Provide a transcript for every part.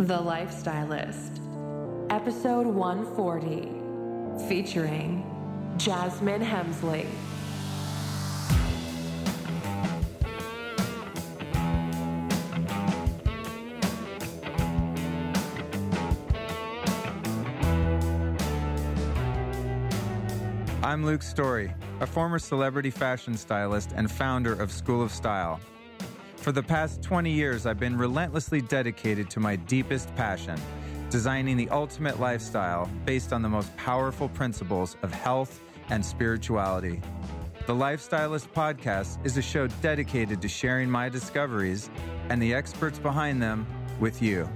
The Lifestylist, Episode 140, featuring Jasmine Hemsley. I'm Luke Story, a former celebrity fashion stylist and founder of School of Style. For the past 20 years, I've been relentlessly dedicated to my deepest passion designing the ultimate lifestyle based on the most powerful principles of health and spirituality. The Lifestylist Podcast is a show dedicated to sharing my discoveries and the experts behind them with you.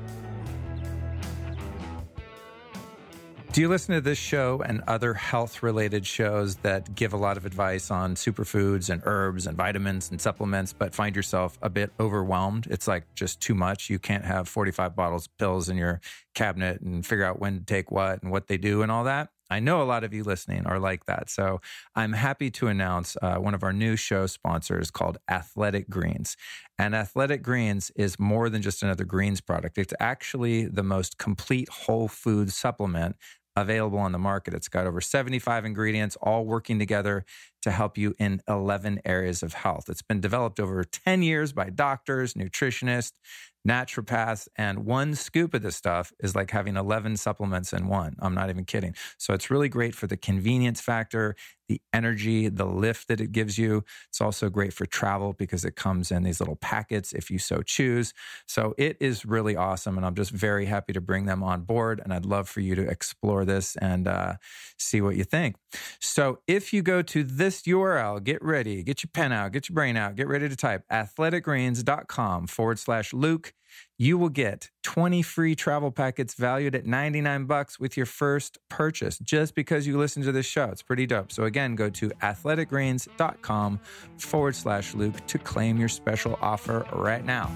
Do you listen to this show and other health related shows that give a lot of advice on superfoods and herbs and vitamins and supplements, but find yourself a bit overwhelmed? It's like just too much. You can't have 45 bottles of pills in your cabinet and figure out when to take what and what they do and all that. I know a lot of you listening are like that. So I'm happy to announce uh, one of our new show sponsors called Athletic Greens. And Athletic Greens is more than just another greens product. It's actually the most complete whole food supplement available on the market. It's got over 75 ingredients, all working together to help you in 11 areas of health. It's been developed over 10 years by doctors, nutritionists, naturopaths, and one scoop of this stuff is like having 11 supplements in one. I'm not even kidding. So it's really great for the convenience factor, the energy, the lift that it gives you. It's also great for travel because it comes in these little packets if you so choose. So it is really awesome. And I'm just very happy to bring them on board. And I'd love for you to explore this and uh, see what you think. So if you go to this URL, get ready, get your pen out, get your brain out, get ready to type athleticgreens.com forward slash Luke. You will get 20 free travel packets valued at 99 bucks with your first purchase just because you listen to this show. It's pretty dope. So again, go to athleticgreens.com forward slash Luke to claim your special offer right now.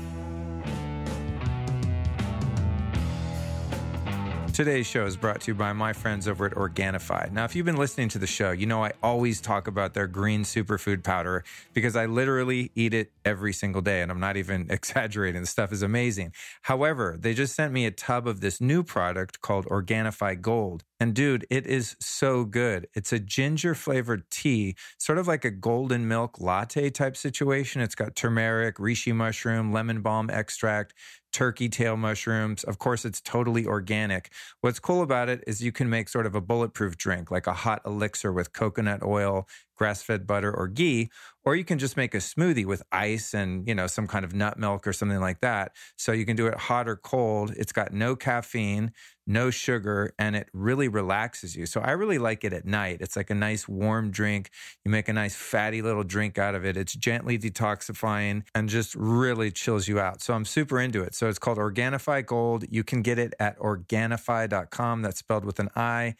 Today's show is brought to you by my friends over at Organifi. Now, if you've been listening to the show, you know I always talk about their green superfood powder because I literally eat it every single day. And I'm not even exaggerating. The stuff is amazing. However, they just sent me a tub of this new product called Organifi Gold. And dude, it is so good. It's a ginger flavored tea, sort of like a golden milk latte type situation. It's got turmeric, reishi mushroom, lemon balm extract, turkey tail mushrooms. Of course, it's totally organic. What's cool about it is you can make sort of a bulletproof drink, like a hot elixir with coconut oil, grass fed butter, or ghee, or you can just make a smoothie with ice and, you know, some kind of nut milk or something like that. So you can do it hot or cold. It's got no caffeine, no sugar, and it really relaxes you. So I really like it at night. It's like a nice warm drink. You make a nice fatty little drink out of it. It's gently detoxifying and just really chills you out. So I'm super into it. So it's called Organifi Gold. You can get it at organifi.com. That's spelled with an I.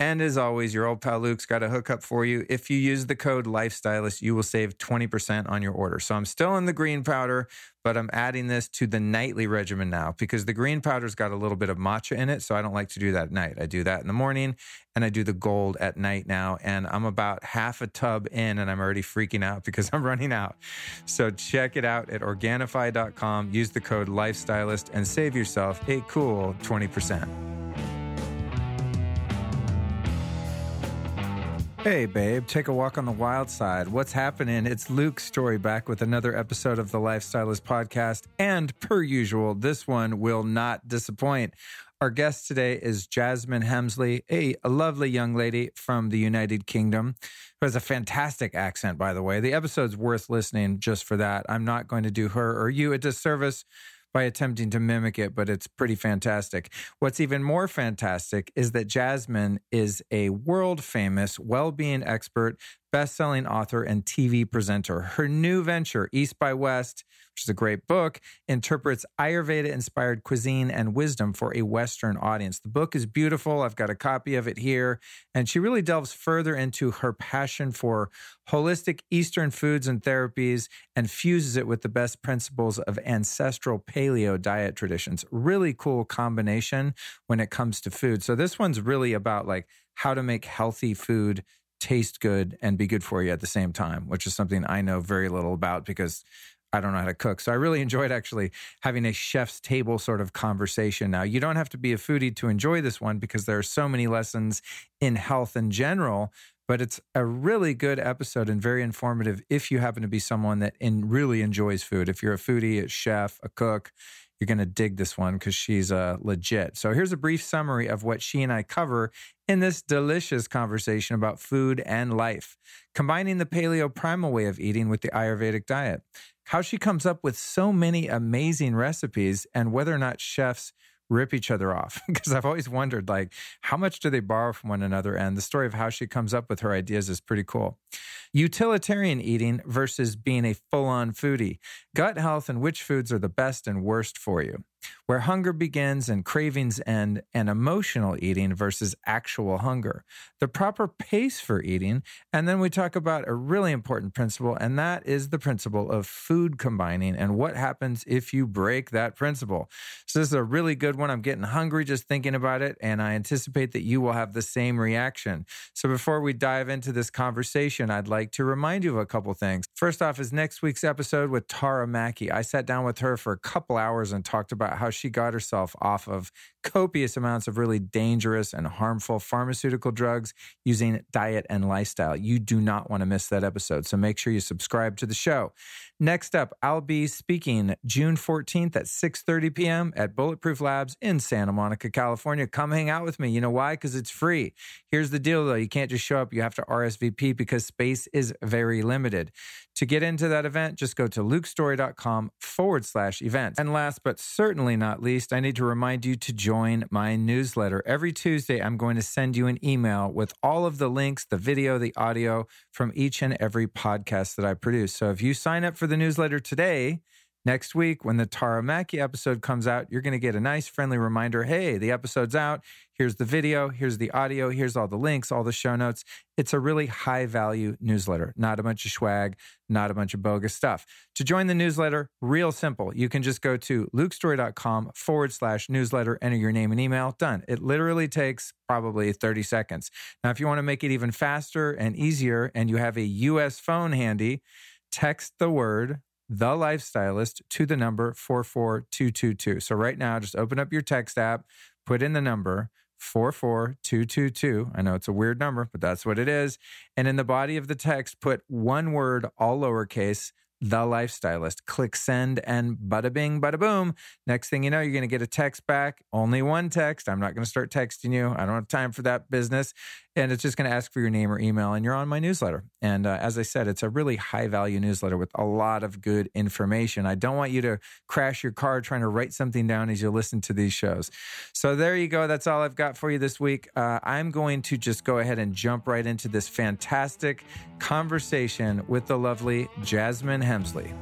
And as always, your old pal Luke's got a hookup for you. If you use the code Lifestylist, you will save 20% on your order. So I'm still in the green powder, but I'm adding this to the nightly regimen now because the green powder's got a little bit of matcha in it. So I don't like to do that at night. I do that in the morning and I do the gold at night now. And I'm about half a tub in and I'm already freaking out because I'm running out. So check it out at Organifi.com. Use the code Lifestylist and save yourself a cool 20%. Hey, babe, take a walk on the wild side. What's happening? It's Luke's story back with another episode of the Lifestylist podcast. And per usual, this one will not disappoint. Our guest today is Jasmine Hemsley, a, a lovely young lady from the United Kingdom who has a fantastic accent, by the way. The episode's worth listening just for that. I'm not going to do her or you a disservice by attempting to mimic it, but it's pretty fantastic. What's even more fantastic is that Jasmine is a world famous well being expert, best selling author, and TV presenter. Her new venture, East by West, which is a great book, interprets Ayurveda inspired cuisine and wisdom for a Western audience. The book is beautiful. I've got a copy of it here. And she really delves further into her passion for holistic Eastern foods and therapies and fuses it with the best principles of ancestral paleo diet traditions. Really cool combination when it comes to food. So this one's really about like how to make healthy food taste good and be good for you at the same time, which is something I know very little about because I don't know how to cook. So I really enjoyed actually having a chef's table sort of conversation. Now, you don't have to be a foodie to enjoy this one because there are so many lessons in health in general, but it's a really good episode and very informative if you happen to be someone that in, really enjoys food. If you're a foodie, a chef, a cook, you're going to dig this one because she's uh, legit. So here's a brief summary of what she and I cover in this delicious conversation about food and life, combining the paleo primal way of eating with the Ayurvedic diet, how she comes up with so many amazing recipes, and whether or not chefs rip each other off because I've always wondered like how much do they borrow from one another and the story of how she comes up with her ideas is pretty cool. Utilitarian eating versus being a full-on foodie. Gut health and which foods are the best and worst for you where hunger begins and cravings end, and emotional eating versus actual hunger, the proper pace for eating. And then we talk about a really important principle, and that is the principle of food combining and what happens if you break that principle. So, this is a really good one. I'm getting hungry just thinking about it, and I anticipate that you will have the same reaction. So, before we dive into this conversation, I'd like to remind you of a couple things. First off, is next week's episode with Tara Mackey. I sat down with her for a couple hours and talked about how she got herself off of copious amounts of really dangerous and harmful pharmaceutical drugs using diet and lifestyle. You do not want to miss that episode. So make sure you subscribe to the show. Next up, I'll be speaking June 14th at 6:30 p.m. at Bulletproof Labs in Santa Monica, California. Come hang out with me. You know why? Because it's free. Here's the deal though. You can't just show up. You have to RSVP because space is very limited. To get into that event, just go to lukestory.com forward slash events. And last but certainly not least, I need to remind you to join my newsletter. Every Tuesday, I'm going to send you an email with all of the links, the video, the audio from each and every podcast that I produce. So if you sign up for the newsletter today, Next week, when the Tara Mackey episode comes out, you're going to get a nice friendly reminder hey, the episode's out. Here's the video, here's the audio, here's all the links, all the show notes. It's a really high value newsletter, not a bunch of swag, not a bunch of bogus stuff. To join the newsletter, real simple. You can just go to lukestory.com forward slash newsletter, enter your name and email, done. It literally takes probably 30 seconds. Now, if you want to make it even faster and easier and you have a US phone handy, text the word the lifestylist to the number 44222. So right now, just open up your text app, put in the number 44222. I know it's a weird number, but that's what it is. And in the body of the text, put one word, all lowercase, the lifestylist. Click send and bada bing, bada boom. Next thing you know, you're going to get a text back. Only one text. I'm not going to start texting you. I don't have time for that business. And it's just going to ask for your name or email, and you're on my newsletter. And uh, as I said, it's a really high value newsletter with a lot of good information. I don't want you to crash your car trying to write something down as you listen to these shows. So there you go. That's all I've got for you this week. Uh, I'm going to just go ahead and jump right into this fantastic conversation with the lovely Jasmine Hemsley.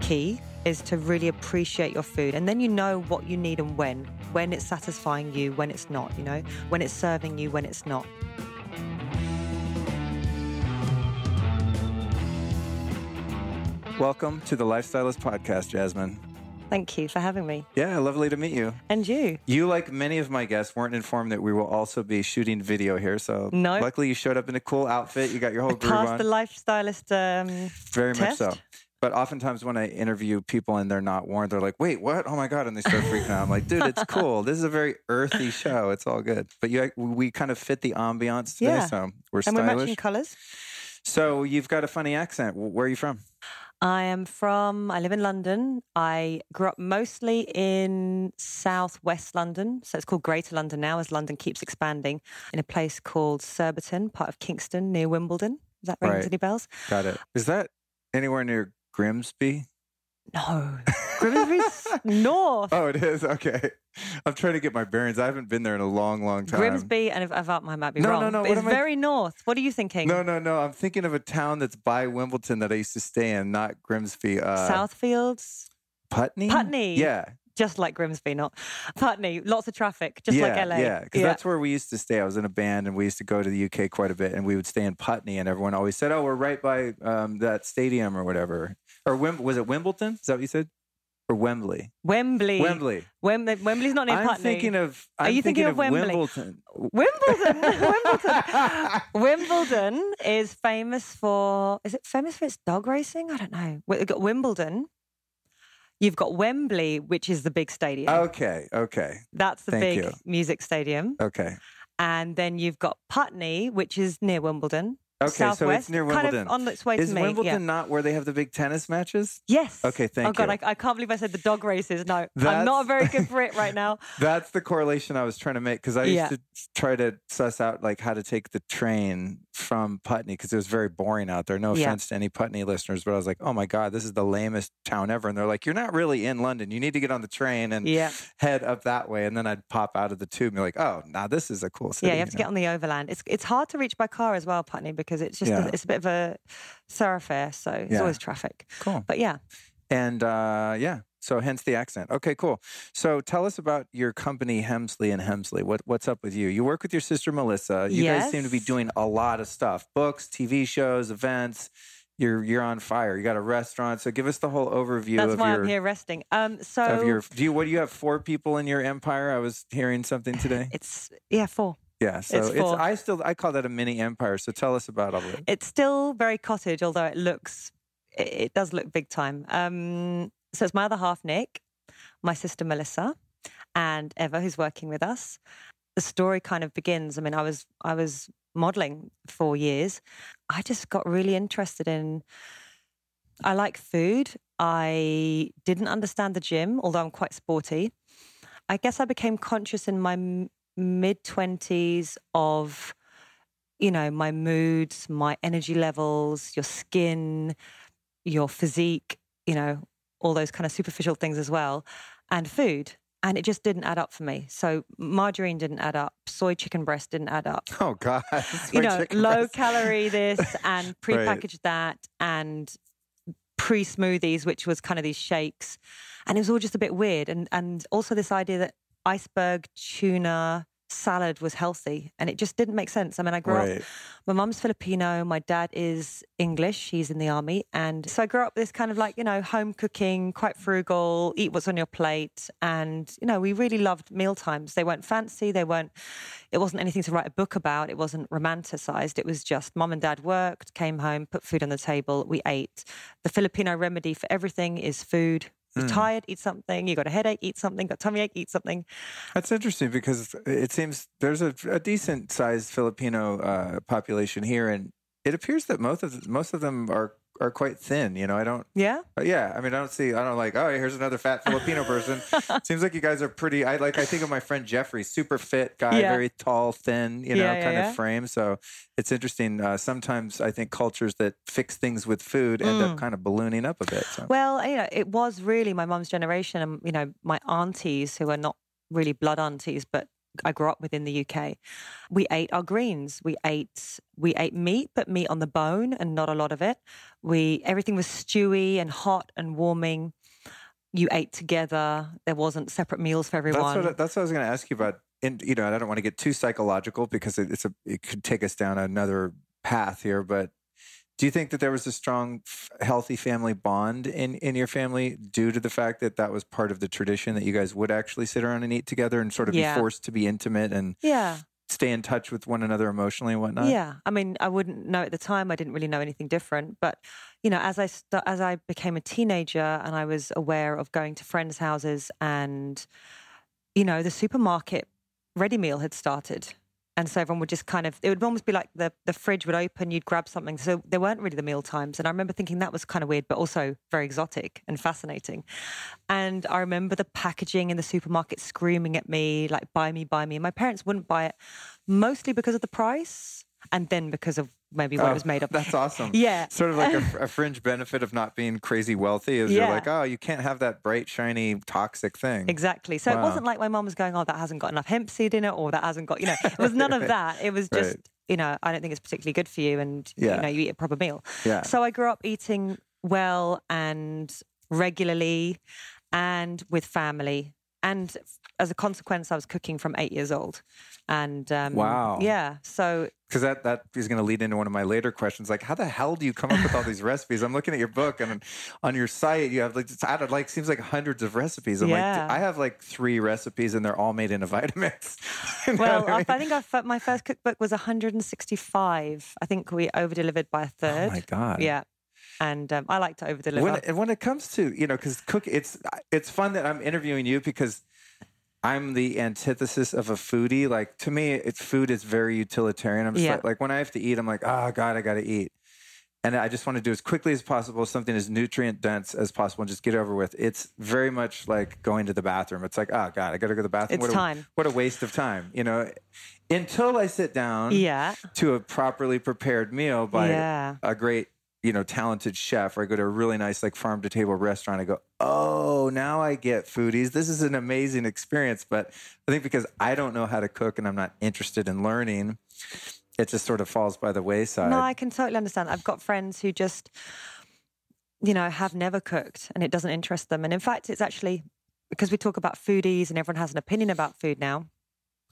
Key is to really appreciate your food and then you know what you need and when when it's satisfying you when it's not you know when it's serving you when it's not welcome to the lifestylist podcast jasmine Thank you for having me. Yeah, lovely to meet you. And you. You, like many of my guests, weren't informed that we will also be shooting video here. So, no. luckily, you showed up in a cool outfit. You got your whole I groove passed on. the lifestylist. Um, Very test. much so. But oftentimes when I interview people and they're not warned, they're like, wait, what? Oh my God. And they start freaking out. I'm like, dude, it's cool. This is a very earthy show. It's all good. But you, we kind of fit the ambiance today. Yeah. So we're and we're matching colours. So you've got a funny accent. Where are you from? I am from, I live in London. I grew up mostly in southwest London. So it's called Greater London now as London keeps expanding in a place called Surbiton, part of Kingston near Wimbledon. Does that ring Right. any bells? Got it. Is that anywhere near Grimsby? No. Grimsby's north. Oh, it is. Okay. I'm trying to get my bearings. I haven't been there in a long, long time. Grimsby, and if, if I might be No, wrong, no, no, but what it's am I- very north. What are you thinking? No, no, no. I'm thinking of a town that's by Wimbledon that I used to stay in, not Grimsby. Uh, Southfields, Putney? Putney. Yeah. just like Grimsby, not Putney. Lots of traffic, just yeah, like LA. Yeah, because that's where we used to stay. I was in a band and we used to go to the UK quite a bit and we would stay in Putney and everyone always said, oh, we're right by um, that stadium or whatever. Or Wim- was it Wimbledon? Is that what you said? or Wembley? Wembley. Wembley. Wembley. Wembley's not near Putney. I'm Putney. thinking of. I'm Are you thinking of Wembley? Wimbledon. Wimbledon. Wimbledon. Wimbledon is famous for. Is it famous for its dog racing? I don't know. We've got Wimbledon. You've got Wembley, which is the big stadium. Okay. Okay. That's the thank big you. music stadium. Okay. And then you've got Putney, which is near Wimbledon. Okay. So it's near kind Wimbledon. of on its way Is to me. Is Wimbledon yeah. not where they have the big tennis matches? Yes. Okay, thank you. Oh god, you. I, I can't believe I said the dog races. No, I'm not a very good Brit right now. That's the correlation I was trying to make because I used Yeah. to try to suss out like how to take the train from Putney because it was very boring out there. No Yeah. offense to any Putney listeners, but I was like, oh my god, this is the lamest town ever. And they're like, you're not really in London. You need to get on the train and Yeah. head up that way. And then I'd pop out of the tube and be like, oh, now this is a cool city. Yeah, you have to know? get on the overland. It's it's hard to reach by car as well, Putney, because it's just Yeah. a, it's a bit of a thoroughfare, so it's Yeah. always traffic. Cool. But yeah, And uh, yeah, so hence the accent. Okay, cool. So tell us about your company, Hemsley and Hemsley. What what's up with you? You work with your sister Melissa. You guys seem to be doing a lot of stuff: books, TV shows, events. You're you're on fire. You got a restaurant. So give us the whole overview that's of why your I'm here resting. Um, so of your. Do you what do you have? Four people in your empire. I was hearing something today. it's yeah four. Yeah. So It's it's. I still I call that a mini empire. So tell us about all of it. It's still very cottage, although it looks it, it does look big time. Um, so it's my other half, Nick, my sister Melissa, and Eva, who's working with us. The story kind of begins. I mean, I was I was modeling for years. I just got really interested in. I like food. I didn't understand the gym, although I'm quite sporty. I guess I became conscious in my mid twenties of you know, my moods, my energy levels, your skin, your physique, you know, all those kind of superficial things as well, and food. And it just didn't add up for me. So margarine didn't add up, soy chicken breast didn't add up. Oh God. you know, low breast. calorie this and prepackaged that and pre smoothies, which was kind of these shakes. And it was all just a bit weird. And and also this idea that iceberg tuna salad was healthy and it just didn't make sense. I mean, I grew up my mum's Filipino, my dad is English, he's in the army. And so I grew up this kind of like, you know, home cooking, quite frugal, eat what's on your plate. And, you know, we really loved meal times. They weren't fancy, they weren't, it wasn't anything to write a book about, it wasn't romanticized. It was just mum and dad worked, came home, put food on the table, we ate. The Filipino remedy for everything is food. You're tired, eat something. You got a headache, eat something. Got tummy ache, eat something. That's interesting because it seems there's a, a decent sized Filipino uh, population here, and it appears that most of most of them are are quite thin. You know, I don't. Yeah. uh, Yeah, I mean, I don't see. I don't like. Oh, here's another fat Filipino person. Seems like you guys are pretty. I like. I think of my friend Jeffrey, super fit guy, Yeah. very tall, thin. You know, Yeah, yeah, kind of frame. So it's interesting. Uh, sometimes I think cultures that fix things with food end Mm. up kind of ballooning up a bit. So. Well, you know, it was really my mom's generation and, you know, my aunties who are not really blood aunties, but I grew up with in the UK. We ate our greens. We ate we ate meat, but meat on the bone and not a lot of it. We everything was stewy and hot and warming. You ate together. There wasn't separate meals for everyone. That's what, I- that's what I was going to ask you about. And you know, I don't want to get too psychological because it, it's a it could take us down another path here. But do you think that there was a strong, healthy family bond in in your family due to the fact that that was part of the tradition that you guys would actually sit around and eat together and sort of Yeah. be forced to be intimate and yeah. stay in touch with one another emotionally and whatnot? Yeah, I mean, I wouldn't know at the time. I didn't really know anything different, but you know, as I st- as I became a teenager and I was aware of going to friends' houses, and you know, the supermarket ready meal had started, and so everyone would just kind of it would almost be like the the fridge would open, you'd grab something. So there weren't really the meal times, and I remember thinking that was kind of weird, but also very exotic and fascinating. And I remember the packaging in the supermarket screaming at me, like, buy me, buy me. And my parents wouldn't buy it, mostly because of the price and then because of maybe what Oh, it was made up of. That's awesome. Yeah. Sort of like a, a fringe benefit of not being crazy wealthy is you're like, oh, you can't have that bright, shiny, toxic thing. Exactly. So Wow. it wasn't like my mom was going, oh, that hasn't got enough hemp seed in it or that hasn't got, you know, it was none of that. It was just, Right. you know, I don't think it's particularly good for you and, Yeah. you know, you eat a proper meal. Yeah. So I grew up eating well and regularly and with family. and as a consequence, I was cooking from eight years old. And um, Wow. yeah, so Because that, that is going to lead into one of my later questions. Like, how the hell do you come up with all these recipes? I'm looking at your book, and on your site, you have like, it's added, like seems like hundreds of recipes. I'm Yeah. like, I have like three recipes, and they're all made in a Vitamix. You know well, I mean? I think I, fir- my first cookbook was 165. I think we over delivered by a third. Oh my god! Yeah, and um, I like to over deliver. when, and when it comes to you know because cook it's it's fun that i'm interviewing you because i'm the antithesis of a foodie. Like to me it's food is very utilitarian. I'm just Yeah. like, like when i have to eat i'm like oh god i gotta eat. And i just want to do as quickly as possible something as nutrient dense as possible and just get over with. It's very much like going to the bathroom. It's like oh god i gotta go to the bathroom. It's what time. a, what a waste of time you know? Until i sit down yeah, to a properly prepared meal by Yeah. a great you know talented chef or I go to a really nice like farm to table restaurant I go oh now I get foodies this is an amazing experience but I think because I don't know how to cook and I'm not interested in learning it just sort of falls by the wayside no, I can totally understand. I've got friends who just, you know, have never cooked and it doesn't interest them. And in fact, it's actually because we talk about foodies and everyone has an opinion about food now.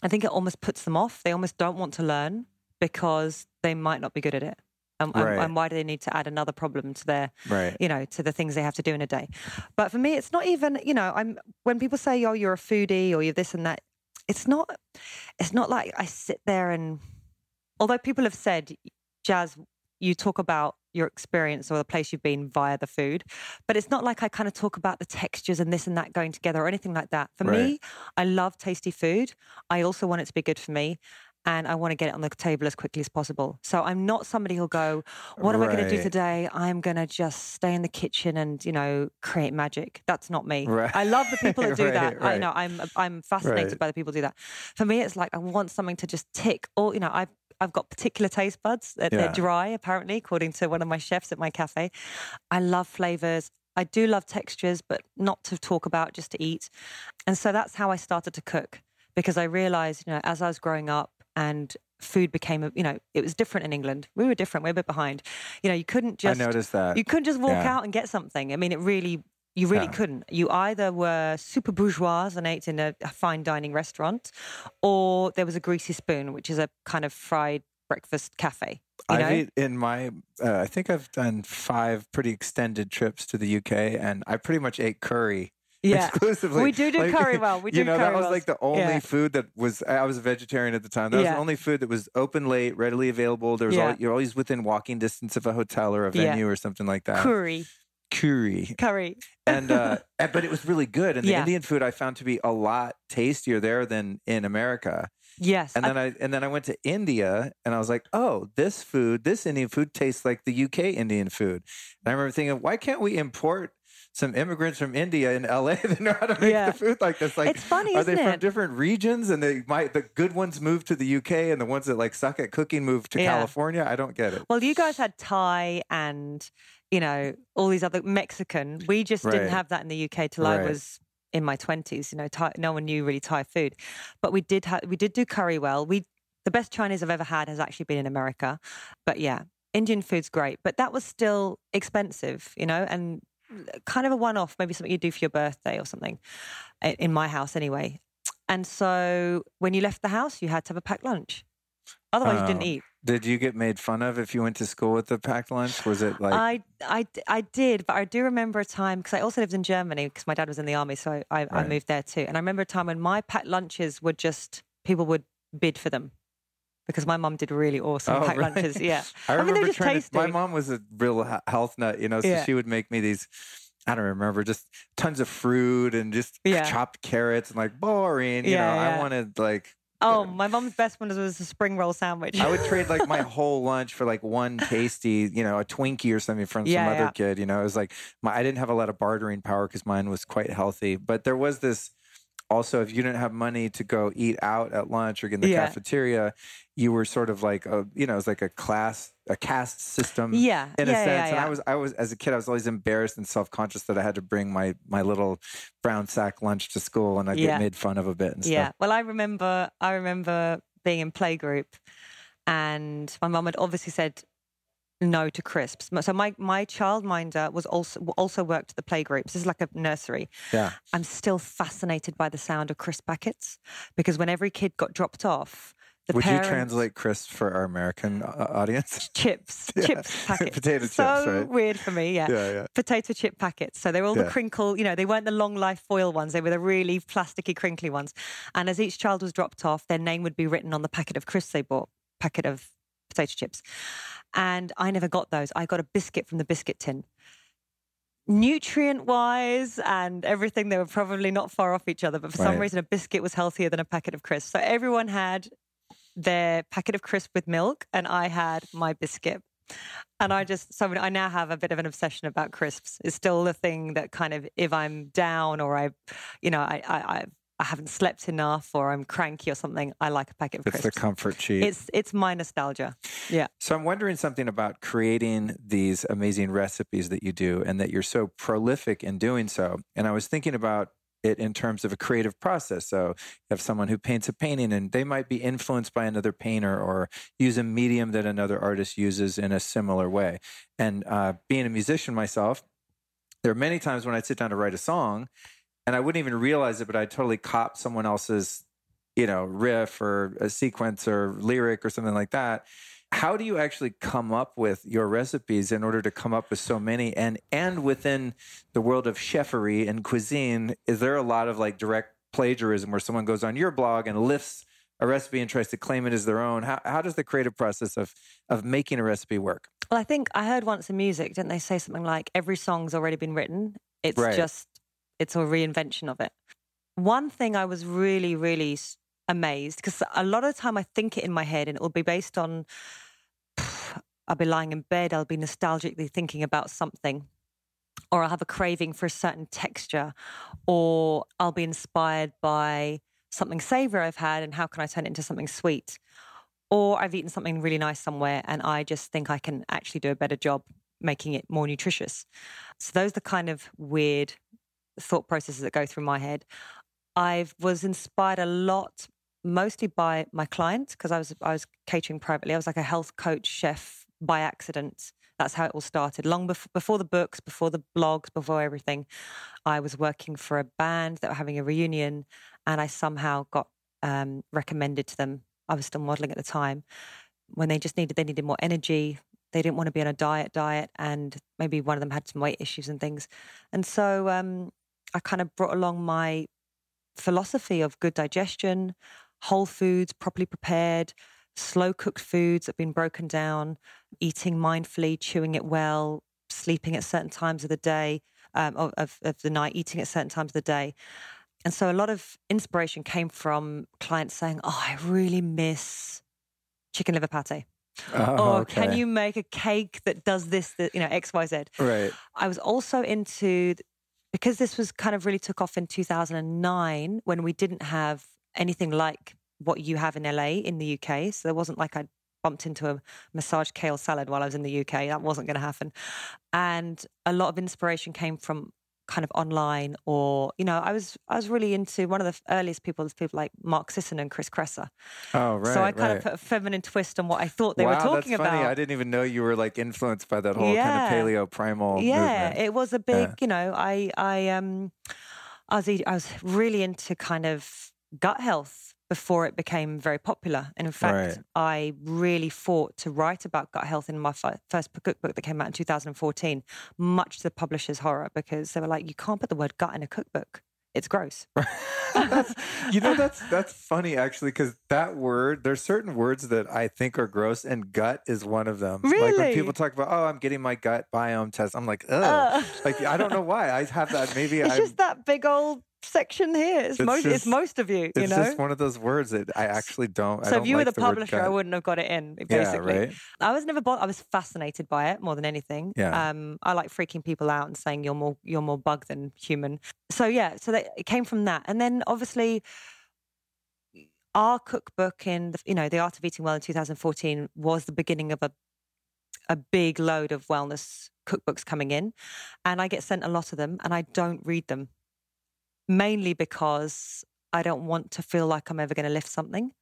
I think it almost puts them off. They almost don't want to learn because they might not be good at it. And- Right. and why do they need to add another problem to their right you know, to the things they have to do in a day. But for me, it's not even, you know, I'm when people say, "Oh, you're a foodie" or "you're this and that," it's not. It's not like I sit there and, although people have said, "Jazz, you talk about your experience or the place you've been via the food," but it's not like I kind of talk about the textures and this and that going together or anything like that. For me, I love tasty food. I also want it to be good for me. And I want to get it on the table as quickly as possible. So I'm not somebody who'll go, What am I going to do today? I'm going to just stay in the kitchen and, you know, create magic. That's not me. Right. I love the people that do Right, that. I know. I'm I'm fascinated Right. by the people who do that. For me, it's like I want something to just tick all, you know, I've I've got particular taste buds. They're, Yeah. they're dry, apparently, according to one of my chefs at my cafe. I love flavors. I do love textures, but not to talk about, just to eat. And so that's how I started to cook because I realized, you know, as I was growing up and food became, a- you know, it was different in England. We were different. We are a bit behind. You know, you couldn't just I noticed that you couldn't just walk Yeah. out and get something. I mean, it really, you really Yeah. couldn't. You either were super bourgeois and ate in a, a fine dining restaurant, or there was a greasy spoon, which is a kind of fried breakfast cafe. You know? I've in my uh, I think I've done five pretty extended trips to the UK and I pretty much ate curry yeah. exclusively. We do do Like, curry well. We do you know, curry that was well. like the only Yeah. food that was. I was a vegetarian at the time. That was the only food that was open late, readily available. There was Yeah. al- you're always within walking distance of a hotel or a Yeah. venue or something like that. curry. Curry. Curry. And uh, but it was really good. And the Yeah. Indian food I found to be a lot tastier there than in America. Yes. And I- then I and then I went to India and I was like, oh, this food, this Indian food tastes like the UK Indian food. And I remember thinking, why can't we import some immigrants from India in LA that know how to make Yeah. the food like this? Like, It's funny, are they from it? different regions? And they might the good ones move to the UK and the ones that like suck at cooking move to Yeah. California. I don't get it. Well, you guys had Thai and, you know, all these other Mexican. We just Right. didn't have that in the UK till I was in my twenties. You know, Thai, no one knew really Thai food, but we did have we did do curry well. We the best Chinese I've ever had has actually been in America, but yeah, Indian food's great, but that was still expensive, you know, and kind of a one off, maybe something you do for your birthday or something. In my house, anyway. And so when you left the house, you had to have a packed lunch. Otherwise, you didn't Oh. eat. Did you get made fun of if you went to school with a packed lunch? Was it like I, I, I did, but I do remember a time because I also lived in Germany because my dad was in the army, so I, I Right. moved there too. And I remember a time when my packed lunches were just people would bid for them because my mum did really awesome Oh, packed really? lunches. Yeah, I I mean, remember they're just trying to, my mom was a real health nut, you know, so Yeah. she would make me these. I don't remember, just tons of fruit and just Yeah. chopped carrots and like boring. You Yeah, know, I wanted like oh, my mom's best one was a spring roll sandwich. I would trade like my whole lunch for like one tasty, you know, a Twinkie or something from Yeah, some other yeah. kid. You know, it was like my I didn't have a lot of bartering power because mine was quite healthy, but there was this. Also, if you didn't have money to go eat out at lunch or get in the Yeah. cafeteria, you were sort of like a, you know, it was like a class, a caste system yeah, in yeah, a sense. yeah, And. I was, I was, as a kid, I was always embarrassed and self conscious that I had to bring my my little brown sack lunch to school, and I get made fun of a bit and stuff. Yeah. Well, I remember, I remember being in playgroup, and my mum had obviously said, no to crisps. So my my childminder was also also worked at the playgroups. This is like a nursery. Yeah. I'm still fascinated by the sound of crisp packets because when every kid got dropped off, the Would parents, you translate crisp for our American uh, audience? chips, Yeah. chips packets? Potato so chips, right? weird for me. Yeah. Yeah, yeah. Potato chip packets. So they were all Yeah. the crinkle, you know, they weren't the long life foil ones. They were the really plasticky, crinkly ones. And as each child was dropped off, their name would be written on the packet of crisps they bought, packet of potato chips. And I never got those. I got a biscuit from the biscuit tin. Nutrient wise and everything, they were probably not far off each other, but for some reason, a biscuit was healthier than a packet of crisps. So everyone had their packet of crisp with milk, and I had my biscuit. And I just, so I now have a bit of an obsession about crisps. It's still the thing that kind of, if I'm down or I, you know, I I, I, I, I haven't slept enough or I'm cranky or something, I like a packet of It's the comfort cheat. It's it's my nostalgia. Yeah. So I'm wondering something about creating these amazing recipes that you do and that you're so prolific in doing so. And I was thinking about it in terms of a creative process. So you have someone who paints a painting and they might be influenced by another painter or use a medium that another artist uses in a similar way. And uh, being a musician myself, there are many times when I'd sit down to write a song and I wouldn't even realize it, but I'd totally cop someone else's, you know, riff or a sequence or lyric or something like that. How do you actually come up with your recipes in order to come up with so many? And and within the world of chefery and cuisine, is there a lot of like direct plagiarism where someone goes on your blog and lifts a recipe and tries to claim it as their own? How how does the creative process of of making a recipe work? Well, I think I heard once in music, didn't they say something like every song's already been written? It's Right. just it's a reinvention of it. One thing I was really, really amazed because a lot of the time I think it in my head and it will be based on I'll be lying in bed, I'll be nostalgically thinking about something, or I'll have a craving for a certain texture, or I'll be inspired by something savory I've had and how can I turn it into something sweet? Or I've eaten something really nice somewhere and I just think I can actually do a better job making it more nutritious. So those are the kind of weird thought processes that go through my head. I was inspired a lot mostly by my clients because I was I was catering privately. I was like a health coach chef by accident. That's how it all started. Long before, before the books, before the blogs, before everything, I was working for a band that were having a reunion, and I somehow got um, recommended to them. I was still modeling at the time when they just needed they needed more energy. They didn't want to be on a diet diet, and maybe one of them had some weight issues and things. And so um, I kind of brought along my philosophy of good digestion, whole foods, properly prepared, slow cooked foods that have been broken down, eating mindfully, chewing it well, sleeping at certain times of the day, um, of, of, the night, eating at certain times of the day. And so a lot of inspiration came from clients saying, Oh, I really miss chicken liver pate. Oh, or can you make a cake that does this, that, you know, X, Y, Z? Right. I was also into because this was kind of really took off in 2009 when we didn't have anything like what you have in LA in the UK. So there wasn't like I bumped into a massage kale salad while I was in the UK. That wasn't going to happen. And a lot of inspiration came from kind of online or you know I was I was really into one of the earliest people was people like Mark Sisson and Chris Kresser. Oh, right. so I kind right. of put a feminine twist on what I thought they wow, were talking that's about. funny. I didn't even know you were like influenced by that whole Yeah. kind of paleo primal yeah movement. it was a big Yeah. you know i i um i was i was really into kind of gut health before it became very popular and in fact Right. i really fought to write about gut health in my fi- first cookbook that came out in 2014 much to the publisher's horror because they were like you can't put the word gut in a cookbook it's gross you know that's that's funny actually because that word there's certain words that I think are gross and gut is one of them. Like when people talk about oh I'm getting my gut biome test, I'm like ugh. Ugh. like I don't know why I have that. Maybe it's I'm. just that big old section here it's, It's most just- it's most of you it's you know just one of those words that I actually don't. I so don't if you like were the, word publisher, I wouldn't have got it in. Yeah, Basically, right. I was never. Bo- I was fascinated by it more than anything. Yeah. Um, I like freaking people out and saying you're more you're more bug than human. So yeah, so that, it came from that, and then obviously our cookbook in the, you know the art of eating well in 2014 was the beginning of a a big load of wellness cookbooks coming in, and I get sent a lot of them, and I don't read them mainly because I don't want to feel like I'm ever going to lift something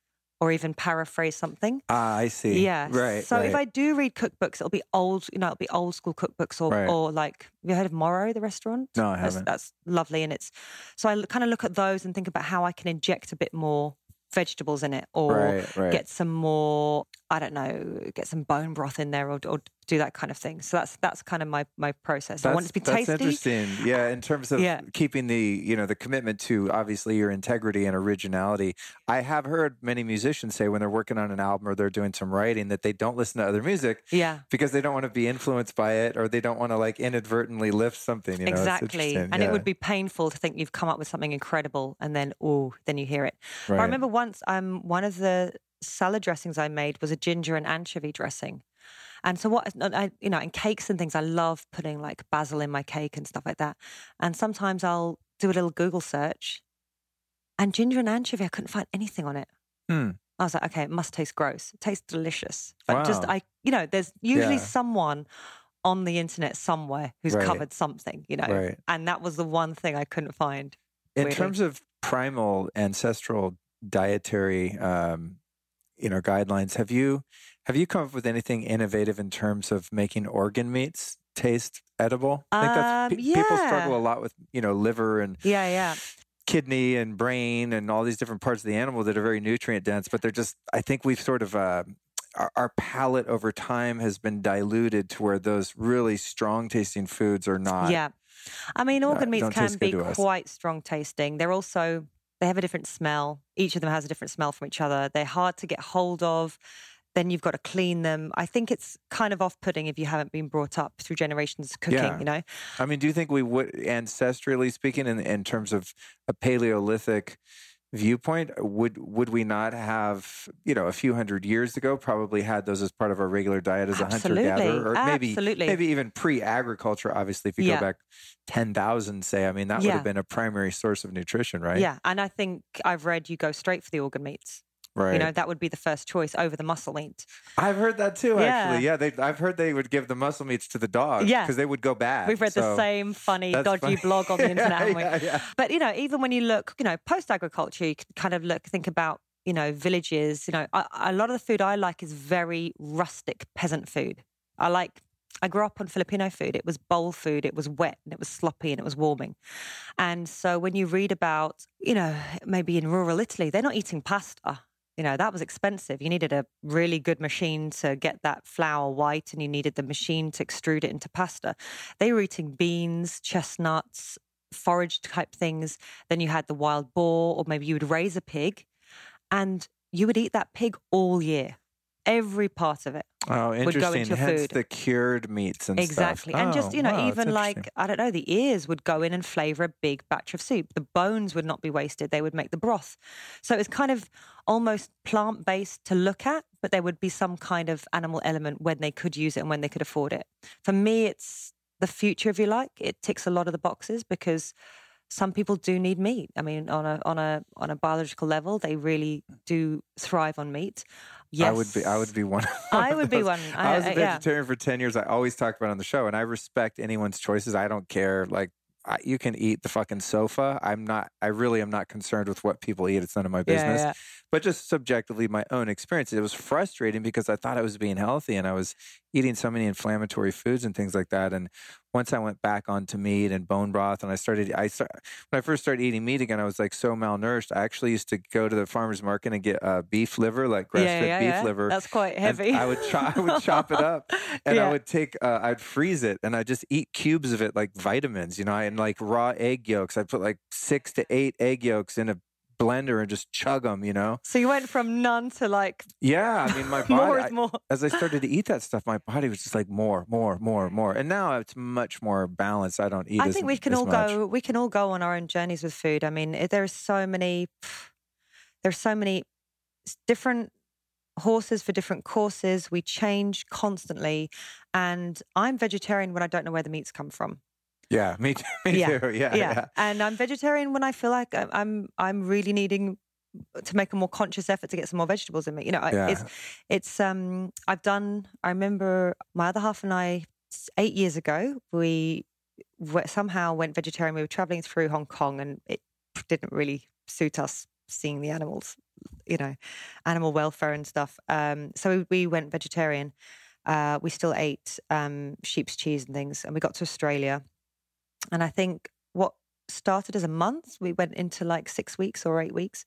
or even paraphrase something. Ah, I see. Yeah. Right. So right. if I do read cookbooks, it'll be old, you know, it'll be old school cookbooks or, Right. or like, have you heard of Moro, the restaurant? No, I That's, haven't. that's lovely. And it's, so I kind of look at those and think about how I can inject a bit more vegetables in it or right. get some more, I don't know, get some bone broth in there or, or do that kind of thing. So that's, that's kind of my, my process. I want it to be that's tasty. interesting. Yeah, in terms of Yeah. keeping the you know the commitment to obviously your integrity and originality. I have heard many musicians say when they're working on an album or they're doing some writing that they don't listen to other music Yeah. because they don't want to be influenced by it or they don't want to like inadvertently lift something. You know, exactly. And it would be painful to think you've come up with something incredible and then, oh, then you hear it. But I remember once um, one of the salad dressings I made was a ginger and anchovy dressing. And so what I, you know, in cakes and things, I love putting like basil in my cake and stuff like that. And sometimes I'll do a little Google search, and ginger and anchovy, I couldn't find anything on it. Hmm. I was like, okay, it must taste gross. It tastes delicious. But just I, you know, there's usually Yeah. someone on the internet somewhere who's Right. covered something, you know, Right. and that was the one thing I couldn't find. in weirdly. terms of primal ancestral dietary um, you know guidelines have you have you come up with anything innovative in terms of making organ meats taste edible i think that's Um, pe- people struggle a lot with you know liver and Yeah, yeah. kidney and brain and all these different parts of the animal that are very nutrient dense but they're just i think we've sort of uh, our, our palate over time has been diluted to where those really strong tasting foods are not Yeah. I mean, organ meats can be good to us. quite strong tasting. They're also, they have a different smell. Each of them has a different smell from each other. They're hard to get hold of. Then you've got to clean them. I think it's kind of off putting if you haven't been brought up through generations of cooking, Yeah. you know? I mean, do you think we would, ancestrally speaking, in, in terms of a Paleolithic viewpoint, would would we not have, you know, a few hundred years ago, probably had those as part of our regular diet as a hunter gatherer or maybe Absolutely. maybe even pre agriculture? Obviously, if you Yeah. go back ten thousand, say, I mean, that would have been a primary source of nutrition, right? Yeah. And I think I've read you go straight for the organ meats. Right. You know, that would be the first choice over the muscle meat. I've heard that too. Yeah. Actually, yeah, they, I've heard they would give the muscle meats to the dog, Yeah. because they would go bad. We've read the same funny, dodgy funny. blog on the internet, yeah, yeah, yeah. But you know, even when you look, you know, post agriculture, you can kind of look, think about, you know, villages. You know, a, a lot of the food I like is very rustic peasant food. I like. I grew up on Filipino food. It was bowl food. It was wet and it was sloppy and it was warming. And so when you read about, you know, maybe in rural Italy, they're not eating pasta. You know, that was expensive. You needed a really good machine to get that flour white and you needed the machine to extrude it into pasta. They were eating beans, chestnuts, forage type things. Then you had the wild boar, or maybe you would raise a pig and you would eat that pig all year, every part of it. Oh, interesting. Hence food. the cured meats and Exactly. stuff. And just, Oh, you know, wow, even like. I don't know, the ears would go in and flavor a big batch of soup. The bones would not be wasted. They would make the broth. So it's kind of almost plant based to look at, but there would be some kind of animal element when they could use it and when they could afford it. For me, it's the future, if you like. It ticks a lot of the boxes because some people do need meat. I mean, on a on a on a biological level, they really do thrive on meat. Yes, I would be. I would be one. I would be one. I, I- was a I- yeah. vegetarian for ten years. I always talk about it on the show, and I respect anyone's choices. I don't care. Like I, you can eat the fucking sofa. I'm not. I really am not concerned with what people eat. It's none of my Yeah, business. yeah. But just subjectively, my own experience. It was frustrating because I thought I was being healthy, and I was eating so many inflammatory foods and things like that. And once I went back onto meat and bone broth, and I started, I start, when I first started eating meat again, I was like so malnourished. I actually used to go to the farmer's market and get uh, beef liver, like grass fed yeah, beef yeah. liver. That's quite heavy. I would chop, I would chop it up, and I would take, uh, I'd freeze it, and I just eat cubes of it like vitamins, you know, and like raw egg yolks. I put like six to eight egg yolks in a blender and just chug them, you know. So you went from none to like Yeah, I mean, my body. more I- is more. as I started to eat that stuff, my body was just like more, more, more, more. And now it's much more balanced. I don't eat. I as, think we can all much. go. We can all go on our own journeys with food. I mean, there are so many. There's so many different horses for different courses. We change constantly, and I'm vegetarian when I don't know where the meats come from. Yeah, me too. Me Yeah, too. Yeah, yeah. and I'm vegetarian when I feel like I'm I'm, I'm really needing to make a more conscious effort to get some more vegetables in me. You know, Yeah. it's it's um I've done. I remember my other half and I eight years ago we somehow went vegetarian. We were traveling through Hong Kong, and it didn't really suit us seeing the animals you know, animal welfare and stuff. Um, so we went vegetarian. Uh, we still ate um, sheep's cheese and things, and we got to Australia. And I think what started as a month, we went into like six weeks or eight weeks.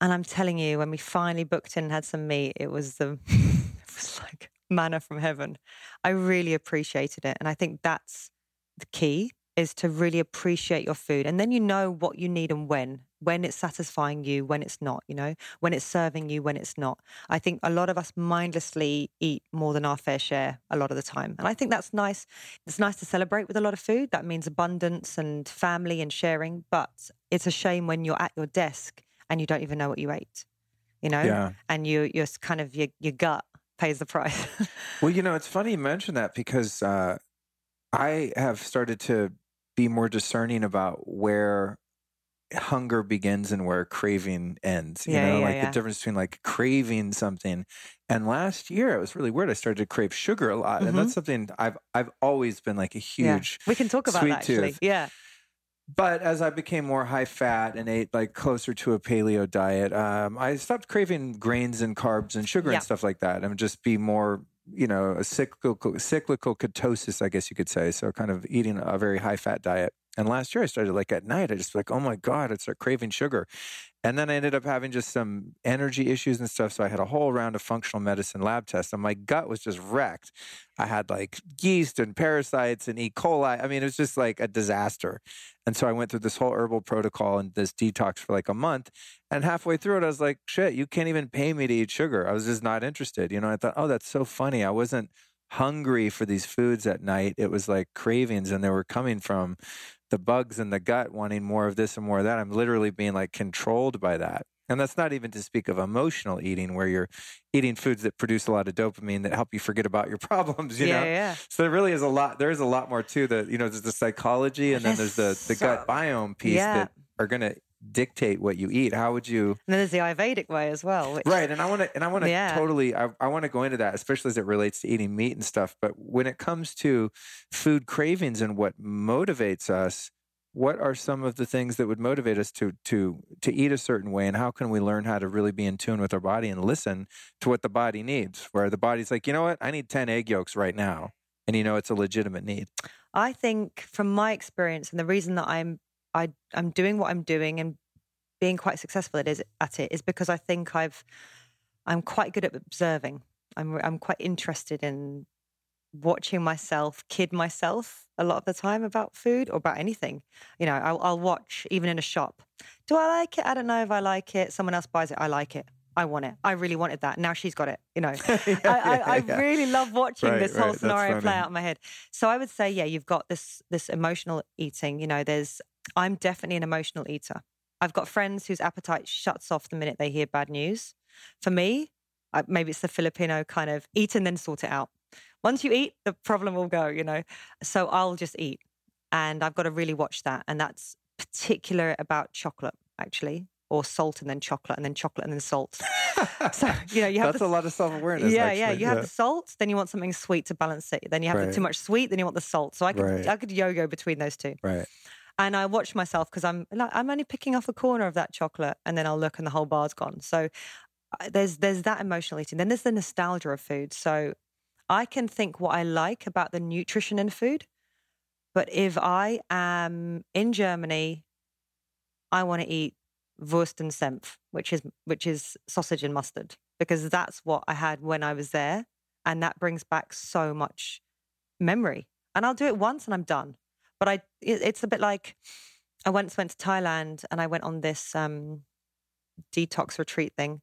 And I'm telling you, when we finally booked in and had some meat, it was the it was like manna from heaven. I really appreciated it, and I think that's the key is to really appreciate your food, and then you know what you need and when. When it's satisfying you, when it's not, you know, when it's serving you, when it's not. I think a lot of us mindlessly eat more than our fair share a lot of the time. And I think that's nice. It's nice to celebrate with a lot of food. That means abundance and family and sharing. But it's a shame when you're at your desk and you don't even know what you ate, you know? Yeah. And you, you're kind of, your, your gut pays the price. Well, you know, it's funny you mention that because uh, I have started to be more discerning about where hunger begins and where craving ends. You Yeah, know, yeah, like yeah. the difference between like craving something. And last year it was really weird. I started to crave sugar a lot. And that's something I've I've always been like a Mm-hmm. Huge We can talk about sweet that actually. Yeah. But as I became more high fat and ate like closer to a paleo diet, um, I stopped craving grains and carbs and sugar and stuff like that, and just be more, you know, a cyclical cyclical ketosis, I guess you could say. So kind of eating a very high fat diet. And last year I started like at night, I just like, oh my god, I start craving sugar, and then I ended up having just some energy issues and stuff. So I had a whole round of functional medicine lab tests, and my gut was just wrecked. I had like yeast and parasites and E. coli. I mean, it was just like a disaster. And so I went through this whole herbal protocol and this detox for like a month. And halfway through it, I was like, shit, you can't even pay me to eat sugar. I was just not interested. You know, I thought, oh, that's so funny. I wasn't hungry for these foods at night. It was like cravings, and they were coming from the bugs in the gut wanting more of this and more of that. I'm literally being like controlled by that. And that's not even to speak of emotional eating, where you're eating foods that produce a lot of dopamine that help you forget about your problems. You yeah, know, yeah. so there really is a lot. There is a lot more to the, you know, there's the psychology, and then there's the the gut biome piece Yeah. that are going to dictate what you eat. How would you? And then there's the Ayurvedic way as well. Which, Right, and I want to, and I want to Yeah. totally, I, I want to go into that, especially as it relates to eating meat and stuff. But when it comes to food cravings and what motivates us, what are some of the things that would motivate us to to to eat a certain way, and how can we learn how to really be in tune with our body and listen to what the body needs? Where the body's like, you know what, I need ten egg yolks right now, and you know it's a legitimate need. I think from my experience and the reason that I'm I I'm doing what I'm doing and being quite successful at is at it is because I think I've I'm quite good at observing. I'm I'm quite interested in watching myself kid myself a lot of the time about food or about anything. You know, I'll, I'll watch even in a shop. Do I like it? I don't know if I like it. Someone else buys it. I like it. I want it. I really wanted that. Now she's got it. You know, I, I, I yeah. really love watching Right, this whole That's scenario play out in my head. So I would say, yeah, you've got this this emotional eating. You know, there's I'm definitely an emotional eater. I've got friends whose appetite shuts off the minute they hear bad news. For me, I, maybe it's the Filipino kind of eat and then sort it out. Once you eat, the problem will go. You know, so I'll just eat, and I've got to really watch that. And that's particular about chocolate, actually, or salt and then chocolate and then chocolate and then salt. so you know, you have That's the a lot of self awareness. yeah, yeah. You have the salt, then you want something sweet to balance it. Then you have the too much sweet, then you want the salt. So I could Right. I could yo-go between those two. right. And I watch myself because I'm like I'm only picking off a corner of that chocolate, and then I'll look and the whole bar's gone. So there's there's that emotional eating. Then there's the nostalgia of food. So I can think what I like about the nutrition in food, but if I am in Germany, I want to eat Wurst and Senf, which is which is sausage and mustard, because that's what I had when I was there, and that brings back so much memory. And I'll do it once and I'm done. But I, it, it's a bit like I once went to Thailand and I went on this um, detox retreat thing,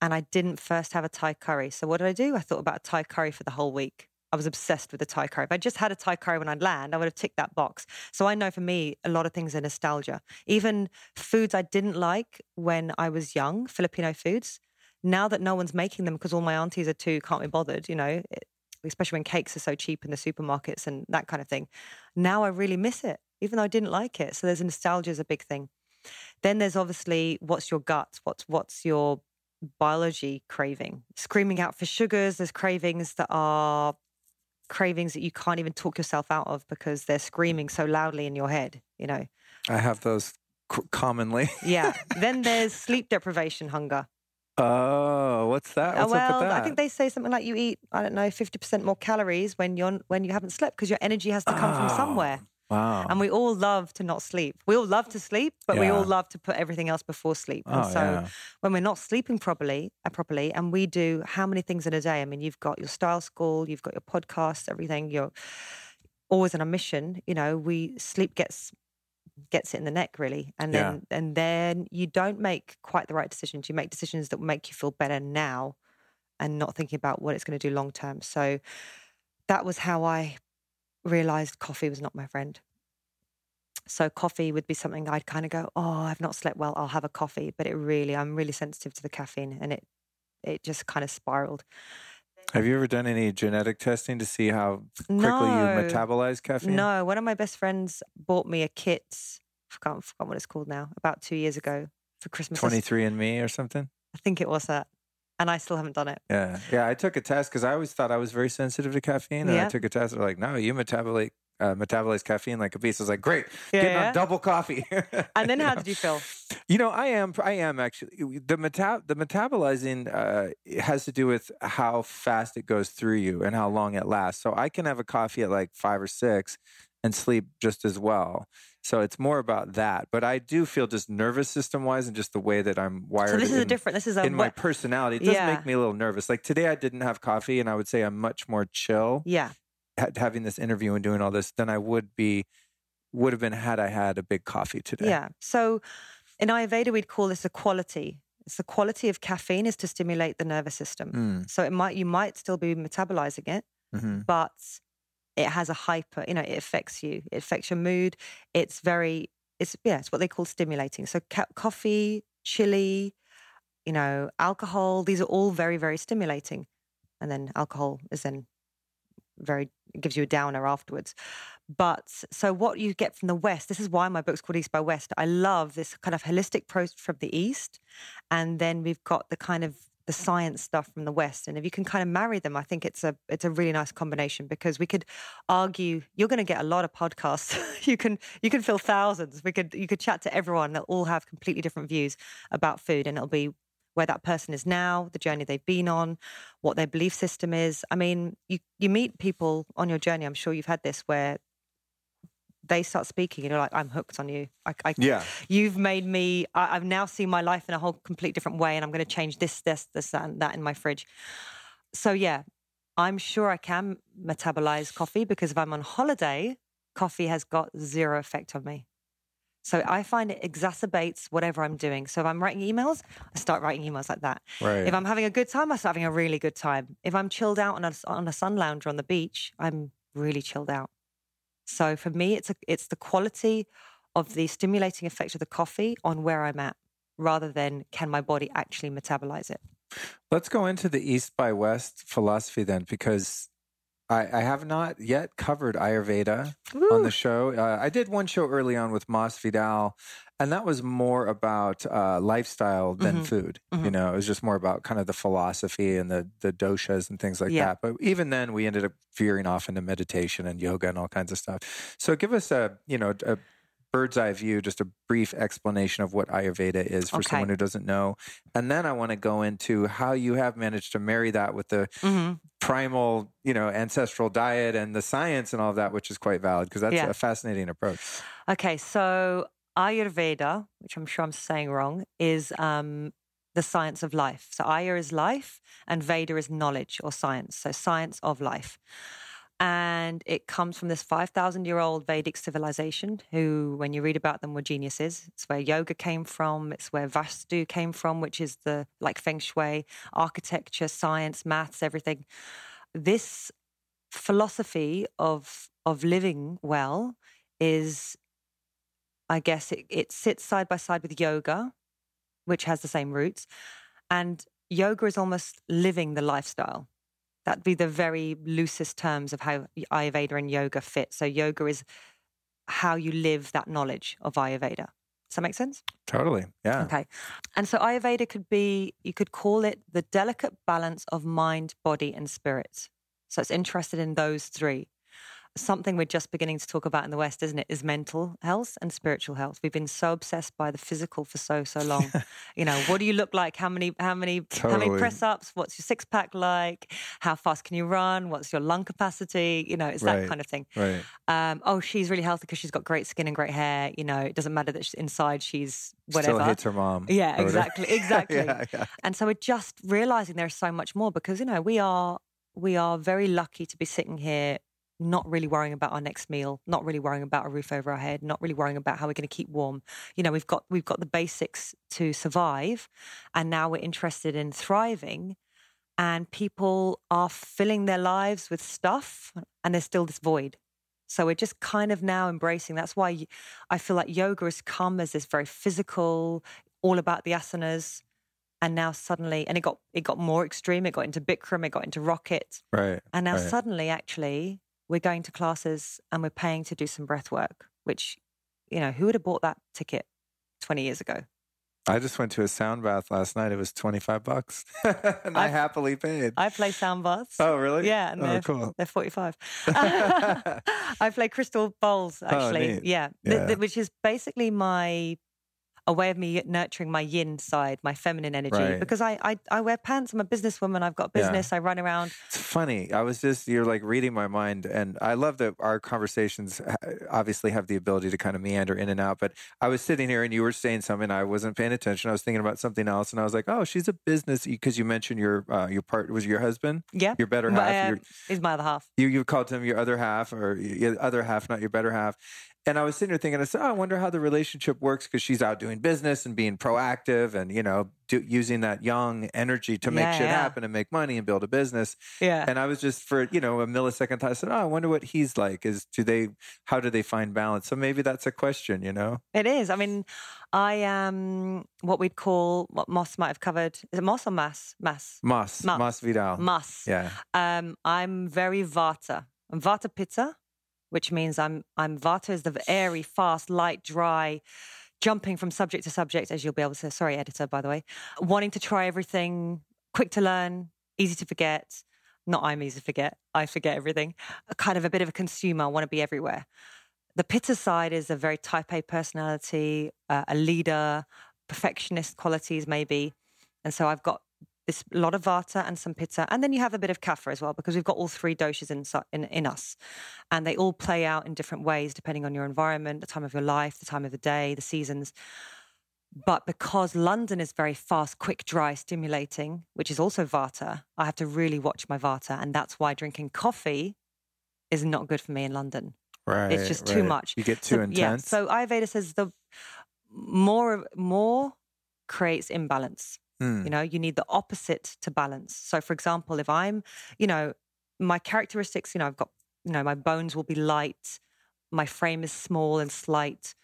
and I didn't first have a Thai curry. So what did I do? I thought about a Thai curry for the whole week. I was obsessed with the Thai curry. If I just had a Thai curry when I'd land, I would have ticked that box. So I know for me, a lot of things are nostalgia. Even foods I didn't like when I was young, Filipino foods. Now that no one's making them because all my aunties are too can't be bothered, you know, especially when cakes are so cheap in the supermarkets and that kind of thing. Now I really miss it, even though I didn't like it. So there's nostalgia is a big thing. Then there's obviously what's your gut, what's what's your biology craving, screaming out for sugars. There's cravings that are cravings that you can't even talk yourself out of because they're screaming so loudly in your head. You know, I have those commonly. Yeah. then there's sleep deprivation hunger. Oh, what's that? Uh, What's up well, with that? I think they say something like you eat, I don't know, 50% more calories when you're when you haven't slept because your energy has to come from Oh, somewhere. Wow. And we all love to not sleep. We all love to sleep, but we all love to put everything else before sleep. And Oh, so yeah. when we're not sleeping properly, uh, properly, and we do how many things in a day? I mean, you've got your style school, you've got your podcasts, everything. You're always on a mission. You know, we sleep gets gets it in the neck really, and Yeah. then and then you don't make quite the right decisions. You make decisions that make you feel better now, and not thinking about what it's going to do long term. So that was how I realized coffee was not my friend. So coffee would be something I'd kind of go, oh, I've not slept well. I'll have a coffee, but it really, I'm really sensitive to the caffeine, and it it just kind of spiraled. Have you ever done any genetic testing to see how quickly No. you metabolize caffeine? No, one of my best friends bought me a kit. I can't forgot what it's called now. About two years ago for Christmas. 23 and me or something? I think it was that, and I still haven't done it. Yeah. Yeah. I took a test because I always thought I was very sensitive to caffeine. And I took a test. They're like, no, you metabolize, uh, metabolize caffeine like a beast. I was like, great. Yeah, Getting yeah. on double coffee. And then how know? did you feel? You know, I am. I am actually. The meta- the metabolizing uh, it has to do with how fast it goes through you and how long it lasts. So I can have a coffee at like five or six and sleep just as well. So it's more about that. But I do feel just nervous system wise and just the way that I'm wired. So this is a in- different. This is a in my personality. It does Yeah. make me a little nervous. Like today, I didn't have coffee, and I would say I'm much more chill yeah. Ha- having this interview and doing all this than I would be would have been had I had a big coffee today. Yeah. So in Ayurveda, we'd call this a quality. It's the quality of caffeine is to stimulate the nervous system. Mm, So it might you might still be metabolizing it, hmm but it has a hyper. You know, it affects you. It affects your mood. It's very. It's yeah. It's what they call stimulating. So ca- coffee, chili, you know, alcohol. These are all very very stimulating, and then alcohol is then very gives you a downer afterwards. But so what you get from the West, this is why my book's called East by West. I love this kind of holistic approach from the East. And then we've got the kind of the science stuff from the West. And if you can kind of marry them, I think it's a it's a really nice combination because we could argue you're going to get a lot of podcasts. you can you can fill thousands. We could you could chat to everyone that all have completely different views about food and it'll be where that person is now, the journey they've been on, what their belief system is. I mean, you you meet people on your journey. I'm sure you've had this where they start speaking and you're like, I'm hooked on you. I, I, Yeah. You've made me, I, I've now seen my life in a whole complete different way and I'm going to change this, this, this, that, and that in my fridge. So, yeah, I'm sure I can metabolize coffee because if I'm on holiday, coffee has got zero effect on me. So I find it exacerbates whatever I'm doing. So if I'm writing emails, I start writing emails like that. Right. If I'm having a good time, I start having a really good time. If I'm chilled out on a, on a sun lounger on the beach, I'm really chilled out. So for me, it's a, it's the quality of the stimulating effect of the coffee on where I'm at, rather than can my body actually metabolize it. Let's go into the East by West philosophy then, because I, I have not yet covered Ayurveda on the show. Uh, I did one show early on with Mas Vidal, and that was more about uh, lifestyle than Mhm. food. You Mhm. know, it was just more about kind of the philosophy and the the doshas and things like Yeah. that. But even then, we ended up veering off into meditation and yoga and all kinds of stuff. So, give us a you know a bird's eye view, just a brief explanation of what Ayurveda is for Okay. someone who doesn't know, and then I want to go into how you have managed to marry that with the hmm primal, you know, ancestral diet and the science and all of that, which is quite valid because that's Yeah. a fascinating approach. Okay, so Ayurveda, which I'm sure I'm saying wrong, is um, the science of life. So Ayur is life, and Veda is knowledge or science. So science of life. And it comes from this 5,000 year old Vedic civilization, who, when you read about them, were geniuses. It's where yoga came from. It's where Vastu came from, which is the like feng shui, architecture, science, maths, everything. This philosophy of of living well is, I guess, it, it sits side by side with yoga, which has the same roots, and yoga is almost living the lifestyle. That'd be the very loosest terms of how Ayurveda and yoga fit. So yoga is how you live that knowledge of Ayurveda. Does that make sense? Totally. Yeah. Okay. And so Ayurveda could be, you could call it the delicate balance of mind, body, and spirit. So it's interested in those three. Something we're just beginning to talk about in the West, isn't it? Is mental health and spiritual health. We've been so obsessed by the physical for so so long. you know, what do you look like? How many how many how many press ups? What's your six pack like? How fast can you run? What's your lung capacity? You know, it's that kind of thing. Right. Um, oh, she's really healthy because she's got great skin and great hair. You know, it doesn't matter that she's inside she's whatever. Still hits her mom. Yeah, exactly, exactly. yeah, yeah. And so we're just realizing there's so much more because you know we are we are very lucky to be sitting here not really worrying about our next meal, not really worrying about a roof over our head, not really worrying about how we're going to keep warm. You know, we've got we've got the basics to survive and now we're interested in thriving and people are filling their lives with stuff and there's still this void. So we're just kind of now embracing. That's why I feel like yoga has come as this very physical, all about the asanas, and now suddenly, and it got it got more extreme. It got into Bikram, it got into Rocket, Right. and now right. suddenly, actually, we're going to classes and we're paying to do some breath work. Which, you know, who would have bought that ticket twenty years ago? I just went to a sound bath last night. It was 25 bucks. and I I've- happily paid. I play sound baths. oh, really? Yeah, and oh, they're, cool. they're 45. I play crystal bowls, oh, actually. Oh, yeah. Th- Yeah. th- which is basically my a way of me nurturing my yin side, my feminine energy. Right. Because I, I I wear pants. I'm a businesswoman. I've got a Yeah. business. I run around. It's funny. I was just, you're like reading my mind. And I love that our conversations obviously have the ability to kind of meander in and out. But I was sitting here and you were saying something. I wasn't paying attention. I was thinking about something else. And I was like, oh, she's a business because you mentioned your, uh, your part was your husband, Yeah. your better half. uh, your, is my other half. you, you called him your other half or your other half, not your better half. And I was sitting there thinking, I said, oh, I wonder how the relationship works because she's out doing business and being proactive and, you know, do, using that yang energy to make Yeah, shit yeah. happen and make money and build a business. Yeah. And I was just for, you know, a millisecond, I said, oh, I wonder what he's like. Is do they, how do they find balance? So maybe that's a question, you know? It is. I mean, I am what we'd call what Moss might have covered. Is it Moss or Mass? Mass. Mas, Mas. Mas Vidal. Mass. Yeah. Um, I'm very Vata. I'm Vata Pitta, which means I'm I'm Vata is the airy, fast, light, dry, jumping from subject to subject, as you'll be able to. Sorry, editor, by the way. Wanting to try everything, quick to learn, easy to forget. Not I'm easy to forget. I forget everything. Kind of a bit of a consumer. I want to be everywhere. The Pitta side is a very type A personality, uh, a leader, perfectionist qualities maybe, and so I've got this lot of vata and some pitta, and then you have a bit of kapha as well because we've got all three doshas in, in in us, and they all play out in different ways depending on your environment, the time of your life, the time of the day, the seasons. But because London is very fast, quick, dry, stimulating, which is also vata, I have to really watch my vata, and that's why drinking coffee is not good for me in London. Right. It's just too much. You get too so, intense. Yeah. So Ayurveda says the more more creates imbalance. Hmm. You know, you need the opposite to balance. So, for example, if I'm, you know, my characteristics, you know, I've got, you know, my bones will be light, my frame is small and slight.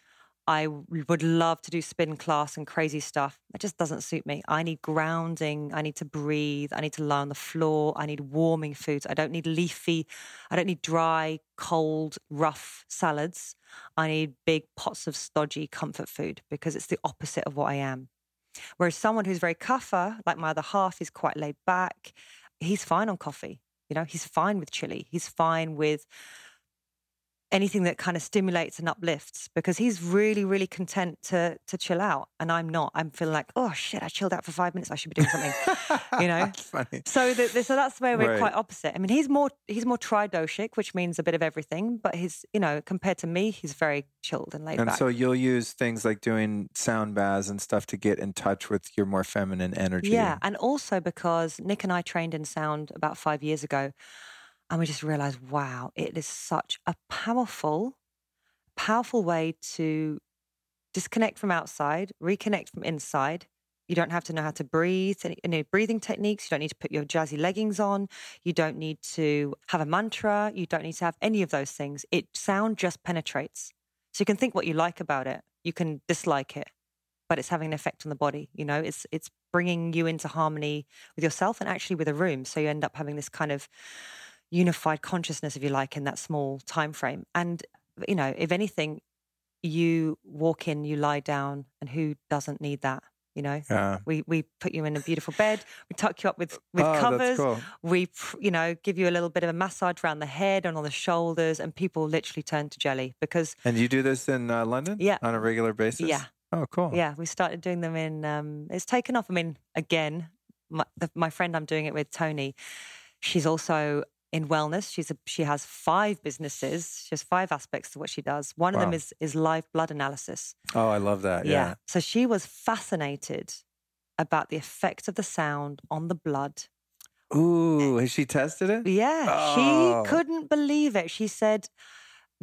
I would love to do spin class and crazy stuff. It just doesn't suit me. I need grounding. I need to breathe. I need to lie on the floor. I need warming foods. I don't need leafy. I don't need dry, cold, rough salads. I need big pots of stodgy comfort food because it's the opposite of what I am. Whereas someone who's very kapha, like my other half, is quite laid back. He's fine on coffee. You know, he's fine with chili. He's fine with anything that kind of stimulates and uplifts because he's really, really content to to chill out. And I'm not. I'm feeling like, oh shit, I chilled out for five minutes. I should be doing something. you know? That's funny. So, the, the- so that's where we're Right. quite opposite. I mean, he's more he's more tridoshic, which means a bit of everything. But he's you know compared to me, he's very chilled and laid And back. so you'll use things like doing sound baths and stuff to get in touch with your more feminine energy. Yeah, and also because Nick and I trained in sound about five years ago, and we just realized, wow, it is such a powerful, powerful way to disconnect from outside, reconnect from inside. You don't have to know how to breathe, any, any breathing techniques. You don't need to put your jazzy leggings on. You don't need to have a mantra. You don't need to have any of those things. It sound just penetrates. So you can think what you like about it. You can dislike it, but it's having an effect on the body. You know, it's it's bringing you into harmony with yourself and actually with a room. So you end up having this kind of unified consciousness, if you like, in that small time frame. And you know, if anything, you walk in, you lie down, and who doesn't need that? You know, Yeah. we we put you in a beautiful bed, we tuck you up with with Oh, covers, cool. we you know give you a little bit of a massage around the head and on the shoulders, and people literally turn to jelly because And you do this in uh, London? Yeah. On a regular basis? Yeah. Oh, cool. yeah, we started doing them in. Um, it's taken off. I mean, again, my, the, my friend I'm doing it with, Tony, she's also in wellness. She's a, she has five businesses. She has five aspects to what she does. One of them is is live blood analysis. Oh, I love that. Yeah. So she was fascinated about the effect of the sound on the blood. Ooh, has she tested it? Yeah, Oh. she couldn't believe it. She said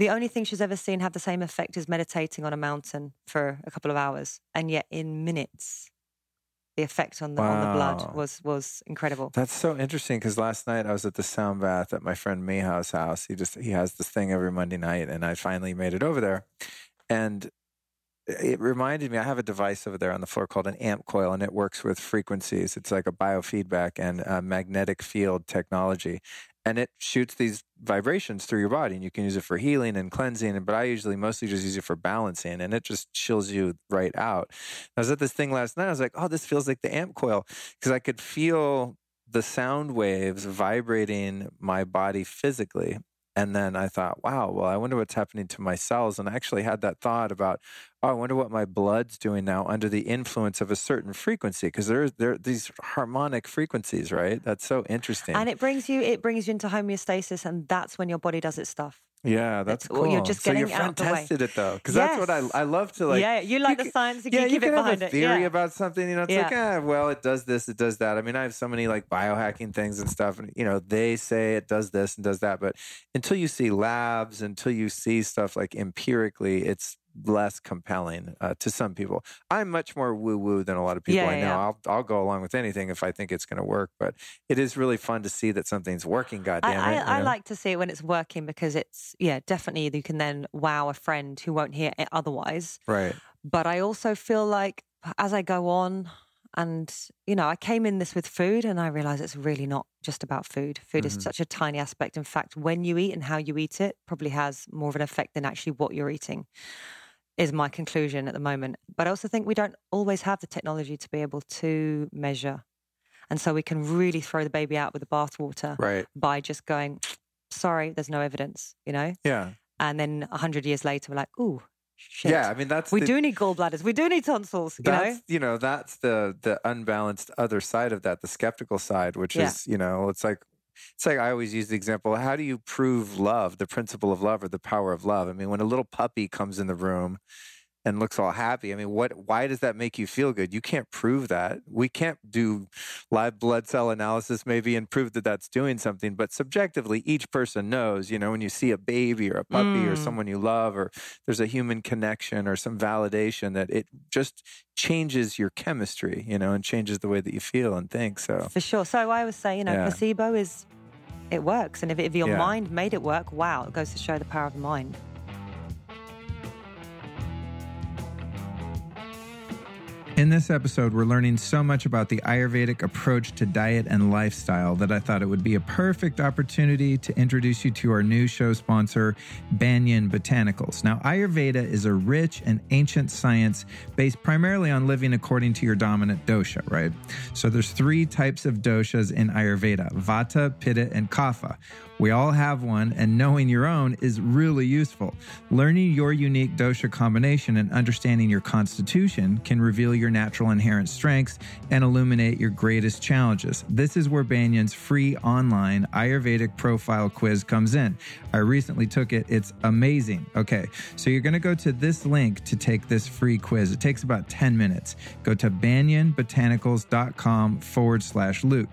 the only thing she's ever seen have the same effect is meditating on a mountain for a couple of hours, and yet in minutes, the effect on the on the blood was was incredible. That's so interesting because last night I was at the sound bath at my friend Mihaw's house. He just he has this thing every Monday night, and I finally made it over there, and it reminded me. I have a device over there on the floor called an amp coil, and it works with frequencies. It's like a biofeedback and magnetic field technology, and it shoots these vibrations through your body, and you can use it for healing and cleansing. But I usually mostly just use it for balancing, and it just chills you right out. I was at this thing last night. I was like, oh, this feels like the amp coil because I could feel the sound waves vibrating my body physically. And then I thought, wow, well, I wonder what's happening to my cells. And I actually had that thought about, oh, I wonder what my blood's doing now under the influence of a certain frequency. Because there's there are these harmonic frequencies, right? That's so interesting. And it brings you it brings you into homeostasis, and that's when your body does its stuff. Yeah, that's cool. you're just so your getting friend out the way. tested it though, because that's what I I love to like. yeah, you like the science, you yeah, you it can have a it. theory yeah. about something. You know, it's like, ah, well, it does this, it does that. I mean, I have so many like biohacking things and stuff, and you know, they say it does this and does that, but until you see labs, until you see stuff like empirically, it's less compelling uh, to some people. I'm much more woo woo than a lot of people Yeah, I know. yeah. I'll I'll go along with anything if I think it's going to work, but it is really fun to see that something's working. God I, I, it! I know? like to see it when it's working because it's yeah definitely you can then wow a friend who won't hear it otherwise. right. But I also feel like as I go on, and you know, I came in this with food, and I realize it's really not just about food. Food Mhm. is such a tiny aspect. In fact, when you eat and how you eat it probably has more of an effect than actually what you're eating. Is my conclusion at the moment. But I also think we don't always have the technology to be able to measure. And so we can really throw the baby out with the bathwater Right. by just going, sorry, there's no evidence, you know? Yeah. And then a hundred years later, we're like, ooh, shit. Yeah. I mean, that's we the, do need gallbladders. We do need tonsils, you know? that's you know that's the the unbalanced other side of that the skeptical side which Yeah. is you know it's like it's like i always use the example how do you prove love the principle of love or the power of love? I mean when a little puppy comes in the room and looks all happy i mean what why does that make you feel good you can't prove that we can't do live blood cell analysis maybe and prove that that's doing something but subjectively each person knows you know when you see a baby or a puppy or Mm. someone you love or there's a human connection or some validation that it just changes your chemistry, you know, and changes the way that you feel and think. So, For sure. So I always say, you know, Yeah. placebo is, it works. And if, if your Yeah. mind made it work, wow, it goes to show the power of the mind. In this episode, we're learning so much about the Ayurvedic approach to diet and lifestyle that I thought it would be a perfect opportunity to introduce you to our new show sponsor, Banyan Botanicals. Now, Ayurveda is a rich and ancient science based primarily on living according to your dominant dosha, right? So there's three types of doshas in Ayurveda: Vata, Pitta, and Kapha. We all have one, and knowing your own is really useful. Learning your unique dosha combination and understanding your constitution can reveal your natural inherent strengths and illuminate your greatest challenges. This is where Banyan's free online Ayurvedic profile quiz comes in. I recently took it, it's amazing. Okay, so you're going to go to this link to take this free quiz. It takes about 10 minutes. Go to banyanbotanicals.com forward slash Luke.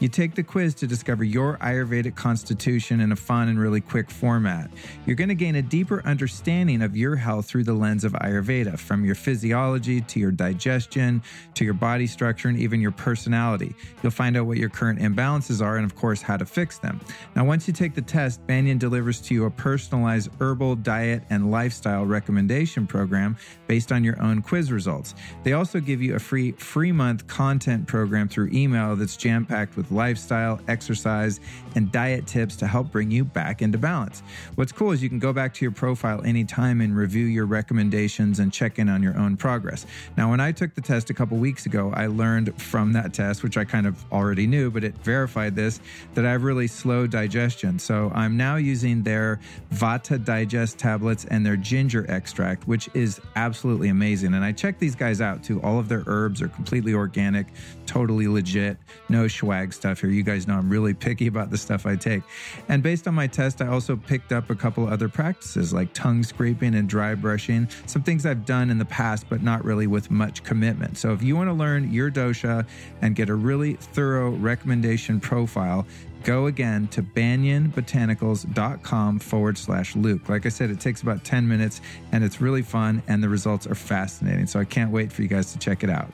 You take the quiz to discover your Ayurvedic constitution in a fun and really quick format. You're going to gain a deeper understanding of your health through the lens of Ayurveda, from your physiology to your digestion to your body structure and even your personality. You'll find out what your current imbalances are and, of course, how to fix them. Now, once you take the test, Banyan delivers to you a personalized herbal diet and lifestyle recommendation program based on your own quiz results. They also give you a free free month content program through email that's jam packed packed with lifestyle, exercise, and diet tips to help bring you back into balance. What's cool is you can go back to your profile anytime and review your recommendations and check in on your own progress. Now, when I took the test a couple weeks ago, I learned from that test, which I kind of already knew, but it verified this, that I have really slow digestion. So I'm now using their Vata Digest tablets and their ginger extract, which is absolutely amazing. And I checked these guys out too. All of their herbs are completely organic, totally legit, no swag stuff here. You guys know I'm really picky about the stuff I take. And based on my test, I also picked up a couple other practices like tongue scraping and dry brushing, some things I've done in the past, but not really with much commitment. So if you want to learn your dosha and get a really thorough recommendation profile, go again to banyanbotanicals.com forward slash Luke. Like I said, it takes about 10 minutes and it's really fun and the results are fascinating. So I can't wait for you guys to check it out.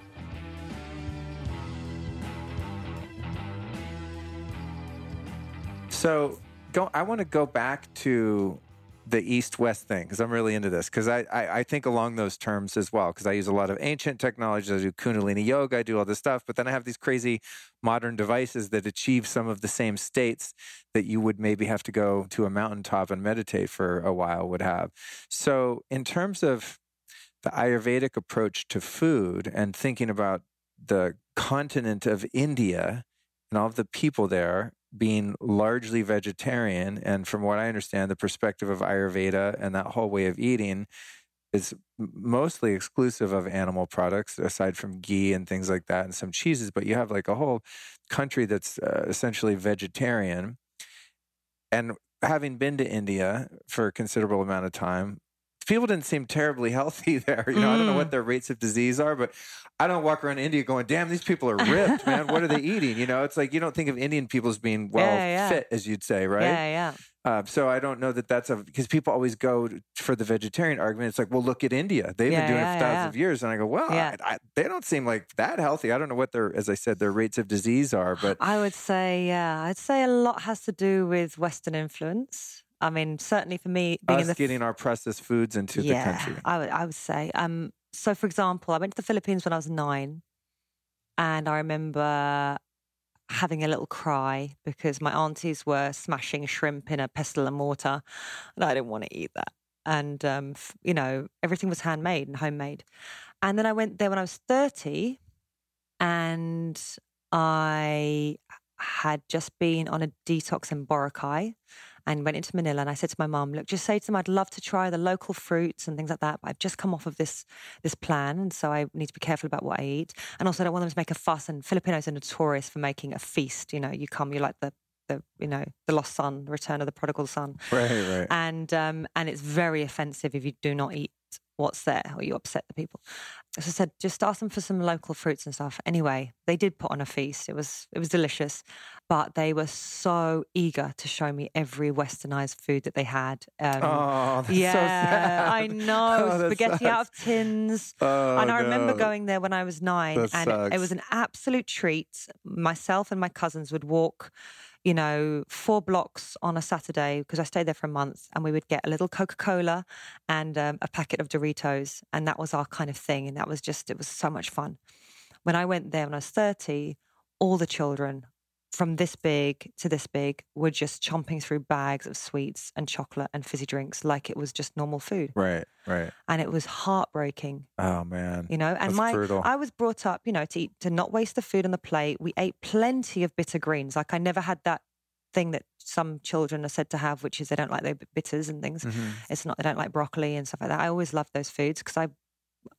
So go, I want to go back to the east west thing because I'm really into this because I, I, I think along those terms as well because I use a lot of ancient technologies. I do Kundalini yoga, I do all this stuff, but then I have these crazy modern devices that achieve some of the same states that you would maybe have to go to a mountaintop and meditate for a while would have. So in terms of the Ayurvedic approach to food and thinking about the continent of India and all of the people there being largely vegetarian. And from what I understand, the perspective of Ayurveda and that whole way of eating is mostly exclusive of animal products, aside from ghee and things like that, and some cheeses. But you have like a whole country that's uh, essentially vegetarian. And having been to India for a considerable amount of time, people didn't seem terribly healthy there. You know, mm. I don't know what mm. their rates of disease are, but I don't walk around India going, "Damn, these people are ripped, man. What are they eating?" You know, it's like you don't think of Indian people as being well yeah, yeah. fit, as you'd say, right? Yeah, yeah. Uh, so I don't know that that's a because people always go for the vegetarian argument. It's like, well, look at India; they've yeah, been doing it for thousands of years, and I go, well, I, I, they don't seem like that healthy. I don't know what their, as I said, their rates of disease are, but I would say, yeah, I'd say a lot has to do with Western influence. I mean, certainly for me, being Us getting our processed foods into yeah, the country. I would, I would say. Um, so, for example, I went to the Philippines when I was nine, and I remember having a little cry because my aunties were smashing shrimp in a pestle and mortar, and I didn't want to eat that. And um, you know, everything was handmade and homemade. And then I went there when I was thirty, and I had just been on a detox in Boracay and went into Manila. And I said to my mom, look, just say to them, I'd love to try the local fruits and things like that. But I've just come off of this this plan. And so I need to be careful about what I eat. And also, I don't want them to make a fuss. And Filipinos are notorious for making a feast. You know, you come, you're like the the you know the lost son, the return of the prodigal son, right, right, and um, and it's very offensive if you do not eat what's there or you upset the people. As I said, just ask them for some local fruits and stuff. Anyway, they did put on a feast. It was it was delicious, but they were so eager to show me every westernized food that they had. Um, oh, yeah, so I know oh, spaghetti out of tins. Oh, and I no. remember going there when I was nine, that and sucks. it was an absolute treat. Myself and my cousins would walk you know, four blocks on a Saturday because I stayed there for a month and we would get a little Coca Cola and um, a packet of Doritos. And that was our kind of thing. And that was just, it was so much fun. When I went there when I was 30, all the children from this big to this big were just chomping through bags of sweets and chocolate and fizzy drinks like it was just normal food. Right, right. And it was heartbreaking. Oh man. You know, and That's my brutal. I was brought up, you know, to eat to not waste the food on the plate. We ate plenty of bitter greens. Like I never had that thing that some children are said to have, which is they don't like the bitters and things. Mm-hmm. It's not they don't like broccoli and stuff like that. I always loved those foods because I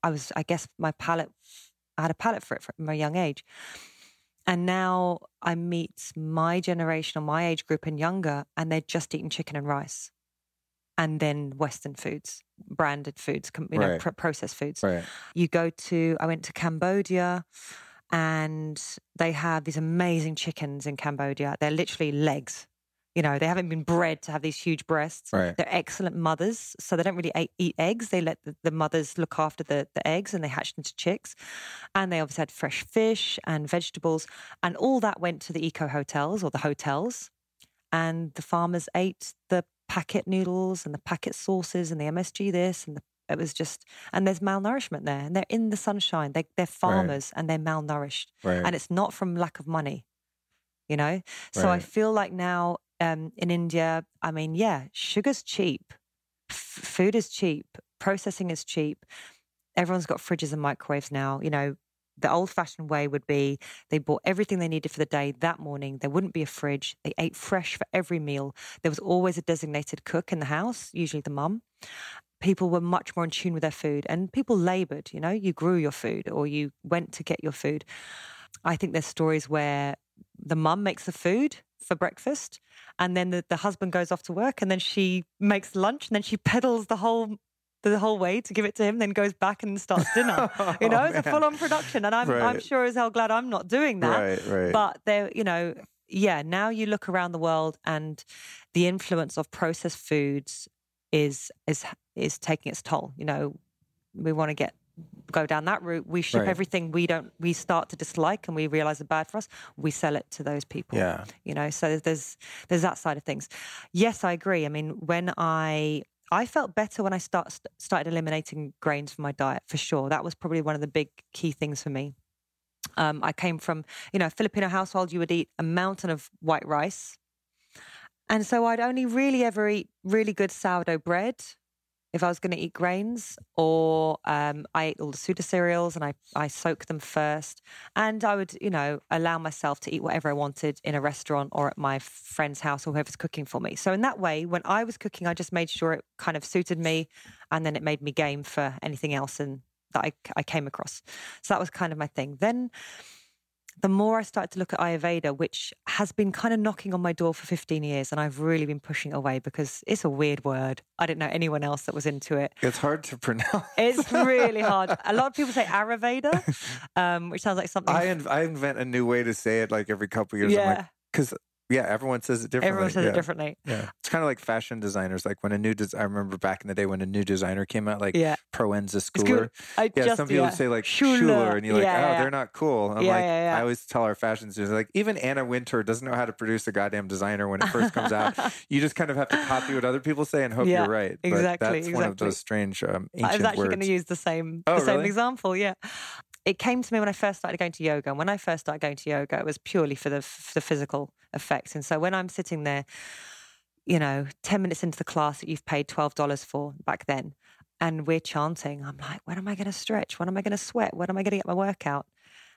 I was I guess my palate I had a palate for it from a young age. And now I meet my generation or my age group and younger, and they're just eating chicken and rice, and then Western foods, branded foods, you know, Right. pr- processed foods. Right. You go to, I went to Cambodia and they have these amazing chickens in Cambodia. They're literally legs. You know, they haven't been bred to have these huge breasts. Right. They're excellent mothers. So they don't really eat, eat eggs. They let the, the mothers look after the, the eggs and they hatch into chicks. And they obviously had fresh fish and vegetables. And all that went to the eco hotels or the hotels. And the farmers ate the packet noodles and the packet sauces and the MSG this and the it was just, and there's malnourishment there, and they're in the sunshine. They, they're farmers and they're malnourished, Right. and it's not from lack of money. you know? So I feel like now um, in India, I mean, yeah, sugar's cheap, F- food is cheap, processing is cheap. Everyone's got fridges and microwaves now. You know, the old fashioned way would be they bought everything they needed for the day that morning. There wouldn't be a fridge. They ate fresh for every meal. There was always a designated cook in the house, usually the mum. People were much more in tune with their food and people labored, you know, you grew your food or you went to get your food. I think there's stories where the mum makes the food for breakfast and then the, the husband goes off to work and then she makes lunch and then she pedals the whole the whole way to give it to him, then goes back and starts dinner. Oh, you know, Oh, it's a full on production. And I'm I'm sure as hell glad I'm not doing that. Right, right. But there, you know, yeah, now you look around the world and the influence of processed foods is is is taking its toll. You know, we want to get go down that route. We ship Right. everything we don't we start to dislike and we realize are bad for us. We sell it to those people. Yeah. You know, so there's there's that side of things. Yes, I agree. I mean, when I I felt better when I start started eliminating grains from my diet for sure. That was probably one of the big key things for me. Um, I came from, you know, a Filipino household. You would eat a mountain of white rice, and so I'd only really ever eat really good sourdough bread if I was going to eat grains, or um, I ate all the pseudo cereals and I I soaked them first, and I would, you know, allow myself to eat whatever I wanted in a restaurant or at my friend's house or whoever's cooking for me. So in that way, when I was cooking, I just made sure it kind of suited me, and then it made me game for anything else and that I, I came across. So that was kind of my thing. Then the more I started to look at Ayurveda, which has been kind of knocking on my door for 15 years, and I've really been pushing it away because it's a weird word. I didn't know anyone else that was into it. It's hard to pronounce. It's really hard. A lot of people say Ayurveda, um, which sounds like something. I, in, I invent a new way to say it like every couple years. yeah, Because, yeah, everyone says it differently. everyone says yeah. it differently. Yeah. It's kind of like fashion designers. Like when a new, des- I remember back in the day when a new designer came out, like Yeah, Proenza Schouler. I Yeah, just, some people yeah. say like Schuler. Schuler, and you're like, oh, they're not cool. I'm like. I always tell our fashion designers, like, even Anna Wintour doesn't know how to produce a goddamn designer when it first comes out. You just kind of have to copy what other people say and hope you're right. But exactly, that's one of exactly. those strange um, I was actually going to use the same Oh, the same really? example. Yeah, it came to me when I first started going to yoga. And when I first started going to yoga, it was purely for the for the physical effects. And so when I'm sitting there, you know, ten minutes into the class that you've paid twelve dollars for back then, and we're chanting, I'm like, when am I going to stretch? When am I going to sweat? When am I going to get my workout?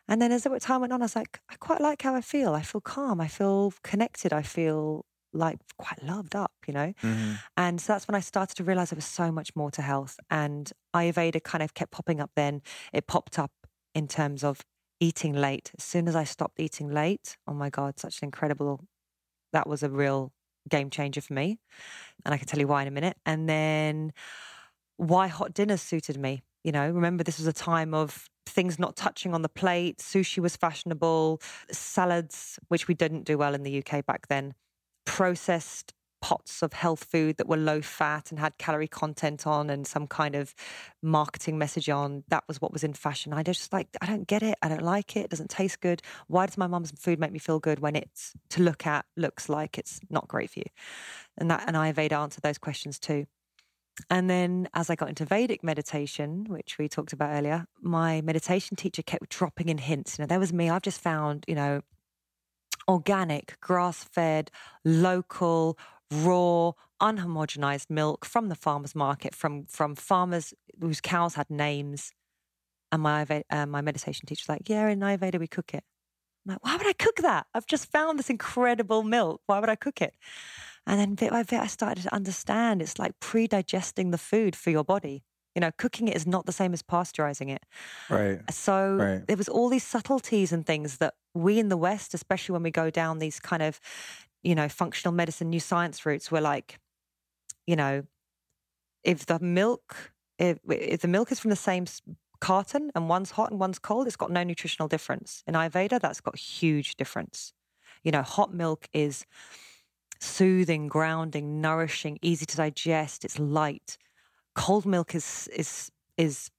And then as the time went on, I was like, I quite like how I feel. I feel calm. I feel connected. I feel like quite loved up, you know? Mhm. And so that's when I started to realize there was so much more to health. And Ayurveda kind of kept popping up then. It popped up in terms of eating late. As soon as I stopped eating late, oh my God, such an incredible, that was a real game changer for me. And I can tell you why in a minute. And then why hot dinners suited me. You know, remember this was a time of things not touching on the plate. Sushi was fashionable, salads, which we didn't do well in the UK back then, processed pots of health food that were low fat and had calorie content on and some kind of marketing message on. That was what was in fashion. I just like, I don't get it. I don't like it. It doesn't taste good. Why does my mum's food make me feel good when it's to look at looks like it's not great for you? And that and Ayurveda answered those questions too. And then as I got into Vedic meditation, which we talked about earlier, my meditation teacher kept dropping in hints. You know, there was me. I've just found, you know, organic, grass fed, local, raw, unhomogenized milk from the farmer's market, from from farmers whose cows had names. And my uh, my meditation teacher's like, yeah, in Ayurveda we cook it. I'm like, why would I cook that? I've just found this incredible milk. Why would I cook it? And then bit by bit, I started to understand it's like pre-digesting the food for your body. You know, cooking it is not the same as pasteurizing it. Right. So Right. there was all these subtleties and things that we in the West, especially when we go down these kind of, you know, functional medicine, new science routes, we're like, you know, if the milk, if, if the milk is from the same carton and one's hot and one's cold, it's got no nutritional difference. In Ayurveda, that's got huge difference. You know, hot milk is soothing, grounding, nourishing, easy to digest. It's light. Cold milk is is is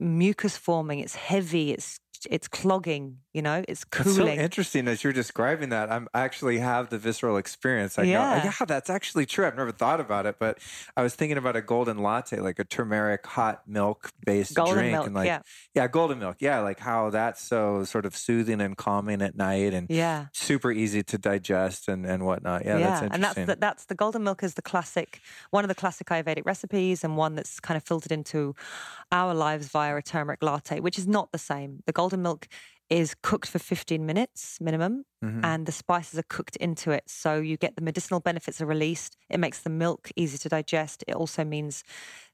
mucus forming. It's heavy. It's it's clogging. You know, it's It's so interesting as you're describing that. I'm I actually have the visceral experience. I Yeah. go, yeah, that's actually true. I've never thought about it, but I was thinking about a golden latte, like a turmeric hot milk based Golden drink, milk, and like yeah. golden milk, yeah, like how that's so sort of soothing and calming at night, and yeah. super easy to digest and and whatnot. Yeah, that's interesting. and that's the, that's the golden milk is the classic, one of the classic Ayurvedic recipes, and one that's kind of filtered into our lives via a turmeric latte, which is not the same. The golden milk is cooked for 15 minutes minimum, Mhm. and the spices are cooked into it, so you get the medicinal benefits are released. It makes the milk easy to digest. It also means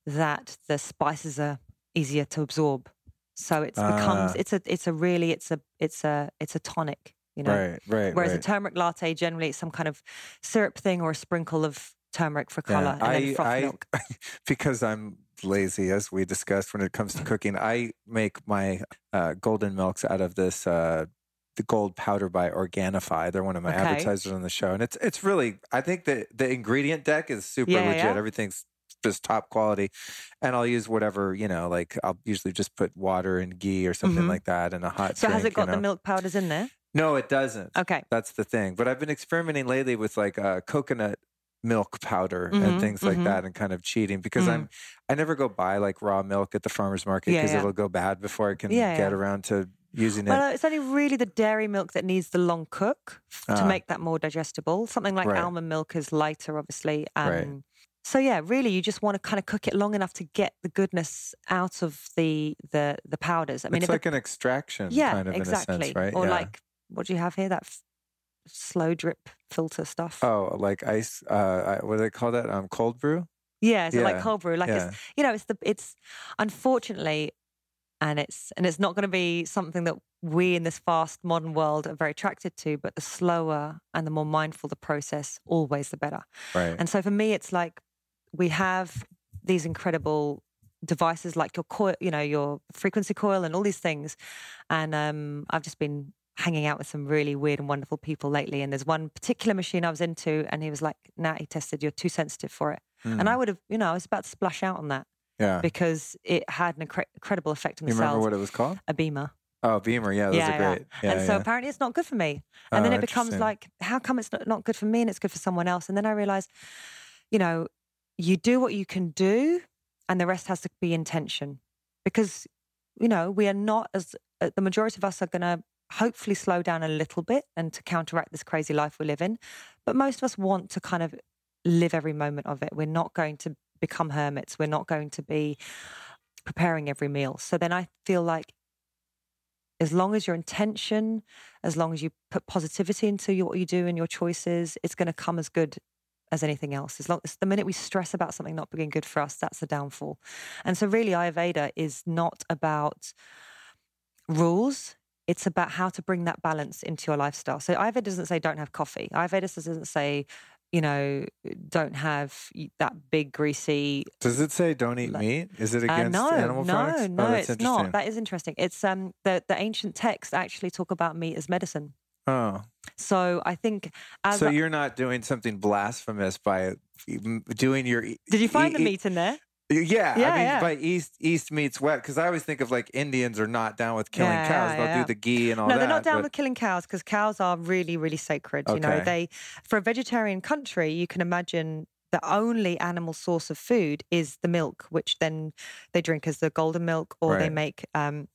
that the spices are easier to absorb. So it's becomes Ah. it's a it's a really it's a it's a it's a tonic. You know, right, right, Whereas right. a turmeric latte generally it's some kind of syrup thing or a sprinkle of turmeric for Yeah, color and then froth I, milk. because I'm lazy, as we discussed when it comes to cooking, I make my uh, golden milks out of this uh, the gold powder by Organifi. They're one of my Okay. advertisers on the show, and it's it's really I think the the ingredient deck is super Yeah, yeah, legit. yeah. Everything's just top quality, and I'll use whatever you know. Like I'll usually just put water and ghee or something Mhm. like that in a hot. So has it got you the milk powders in there? No, it doesn't. Okay. That's the thing. But I've been experimenting lately with like uh, coconut milk powder Mhm, and things like mhm. that and kind of cheating because Mm. I'm I never go buy like raw milk at the farmers market because yeah. it'll go bad before I can Yeah, get yeah. around to using it. Well, it's only really the dairy milk that needs the long cook f- to Ah. make that more digestible. Something like Right. almond milk is lighter, obviously. Um, Right. So yeah, really, you just want to kind of cook it long enough to get the goodness out of the the the powders. I mean, it's like it, an extraction yeah, kind of exactly. in a sense, right? Or yeah. like, what do you have here? That slow drip filter stuff. oh, like ice. Uh, what do they call that? Um, cold brew. Yeah, so like cold brew, like yeah. it's you know, it's the it's unfortunately, and it's and it's not going to be something that we in this fast modern world are very attracted to. But the slower and the more mindful the process, always the better. Right. And so for me, it's like we have these incredible devices like your coil, you know, your frequency coil and all these things. And um, I've just been hanging out with some really weird and wonderful people lately. And there's one particular machine I was into, and he was like, "Nah, he tested you're too sensitive for it." And I would have, you know, I was about to splash out on that Hmm. yeah. because it had an incre- incredible effect on the You remember cells. what it was called? a BEMER. Oh, BEMER. Yeah, those yeah, are great. Yeah, and so yeah. apparently it's not good for me. And then Oh, it becomes like, how come it's not, not good for me and it's good for someone else? And then I realize, you know, you do what you can do and the rest has to be intention because, you know, we are not as, uh, the majority of us are going to hopefully slow down a little bit and to counteract this crazy life we live in. But most of us want to kind of live every moment of it. We're not going to become hermits. We're not going to be preparing every meal. So then I feel like as long as your intention, as long as you put positivity into your, what you do and your choices, it's going to come as good as anything else. As long as the minute we stress about something not being good for us, that's the downfall. And so, really, Ayurveda is not about rules. It's about how to bring that balance into your lifestyle. So Ayurveda doesn't say don't have coffee. Ayurveda doesn't say, you know, don't have that big greasy Does it say don't eat Like- meat? Is it uh, against no, animal no, products? no, oh, it's not. That is interesting. It's um the the ancient texts actually talk about meat as medicine. Oh, So I think as so you're not doing something blasphemous by doing your. did you find e- the meat in there? Yeah, Yeah, I mean, yeah. by east east meets west because I always think of like Indians are not down with killing Yeah, cows. They'll do the ghee and all no, that. No, they're not down but- with killing cows because cows are really, really sacred. You know, they for a vegetarian country, you can imagine the only animal source of food is the milk, which then they drink as the golden milk, or they make um,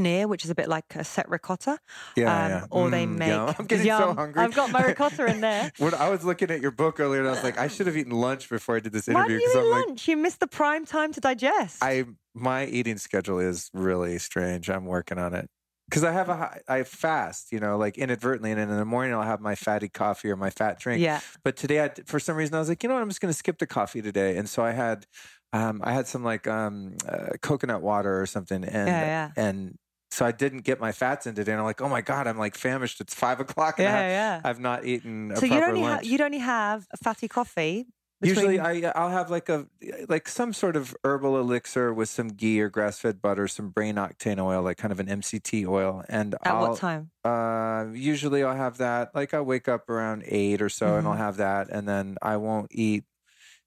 paneer, which is a bit like a set ricotta, yeah, um, yeah. or they Mm, make yum. I'm getting so hungry. I've got my ricotta in there. when I was looking at your book earlier, and I was like, I should have eaten lunch before I did this interview. Why do you I'm eat like, lunch? You missed the prime time to digest. I my eating schedule is really strange. I'm working on it because I have a I fast, you know, like inadvertently, and then in the morning I'll have my fatty coffee or my fat drink. yeah. But today, I, for some reason, I was like, you know what, I'm just going to skip the coffee today, and so I had, um, I had some like um, uh, coconut water or something, and Yeah, yeah. and so I didn't get my fats in today, and I'm like, oh my god, I'm like famished. It's five o'clock, and Yeah, I have, yeah. I've not eaten a So you'd only lunch. have you'd only have a fatty coffee. Usually, I I'll have like a like some sort of herbal elixir with some ghee or grass fed butter, some brain octane oil, like kind of an MCT oil, and at I'll, what time? Uh, usually I'll have that. Like I wake up around eight or so, and I'll Mhm. have that, and then I won't eat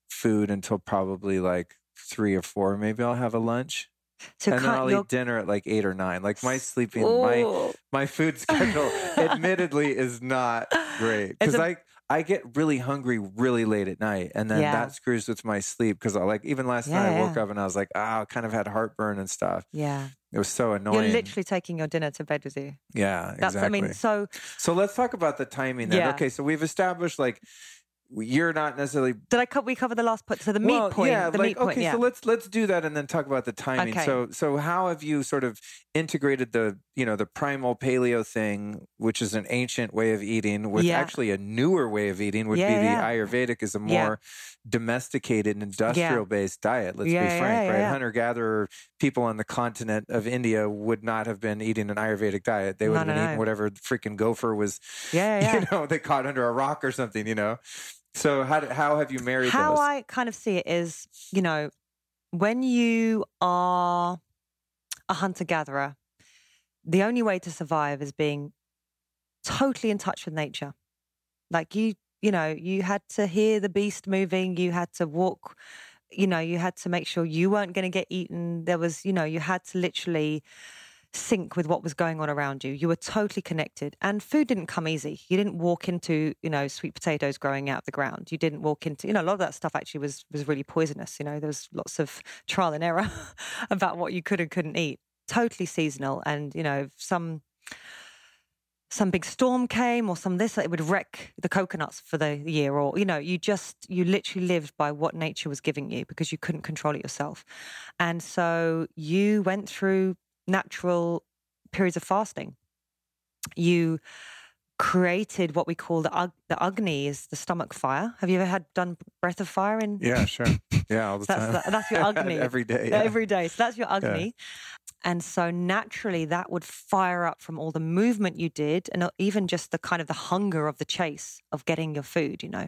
food until probably like three or four. Maybe I'll have a lunch. So and then I'll eat dinner at like eight or nine. Like my sleeping, my Oh. my food schedule, admittedly, is not great because a- I I get really hungry really late at night, and then Yeah. that screws with my sleep. Because I like even last Yeah, night I woke yeah. up and I was like, ah, I kind of had heartburn and stuff. Yeah. It was so annoying. You're literally taking your dinner to bed with you. yeah, That's, exactly. I mean, so so let's talk about the timing then. Yeah. Okay, so we've established like you're not necessarily did I co- we cover the last point? So the meat well, point. Yeah, the like meat point. okay, Yeah. so let's let's do that and then talk about the timing. Okay. So so how have you sort of integrated the you know the primal paleo thing, which is an ancient way of eating, with Yeah. actually a newer way of eating, would Yeah, be the. Ayurvedic is a more domesticated industrial based diet. Let's be frank, right? Hunter gatherer people on the continent of India would not have been eating an Ayurvedic diet. They would have been eating whatever freaking gopher was, yeah. you know, they caught under a rock or something, you know. So how do, how have you married this? How those? I kind of see it is, you know, when you are a hunter gatherer, the only way to survive is being totally in touch with nature. Like you, you know, you had to hear the beast moving, you had to walk, you know, you had to make sure you weren't going to get eaten. There was, you know, you had to literally sync with what was going on around you. You were totally connected. And food didn't come easy. You didn't walk into, you know, sweet potatoes growing out of the ground. You didn't walk into, you know, a lot of that stuff actually was was really poisonous. You know, there was lots of trial and error about what you could and couldn't eat. Totally seasonal. And, you know, some some big storm came or some this it would wreck the coconuts for the year or you know you just you literally lived by what nature was giving you because you couldn't control it yourself and so you went through natural periods of fasting you created what we call the the agni is the stomach fire have you ever had done breath of fire in Yeah, sure. Yeah, all the That's- time. that- that's your Agni. Every day. Yeah. every day. So that's your Agni. And so naturally that would fire up from all the movement you did and uh, even just the kind of the hunger of the chase of getting your food, you know.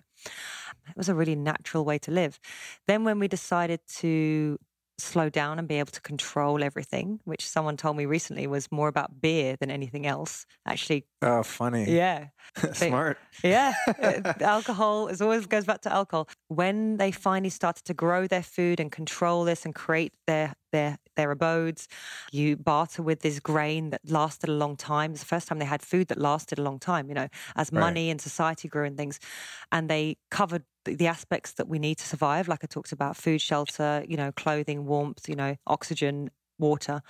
It was a really natural way to live. Then when we decided to slow down and be able to control everything, which someone told me recently was more about beer than anything else. Actually, oh, funny. yeah. Smart. Yeah, uh, alcohol is always goes back to alcohol. When they finally started to grow their food and control this and create their their their abodes, you barter with this grain that lasted a long time. It's the first time they had food that lasted a long time. You know, as Right. money and society grew and things, and they covered the, aspects that we need to survive, like I talked about: food, shelter, you know, clothing, warmth, you know, oxygen, water.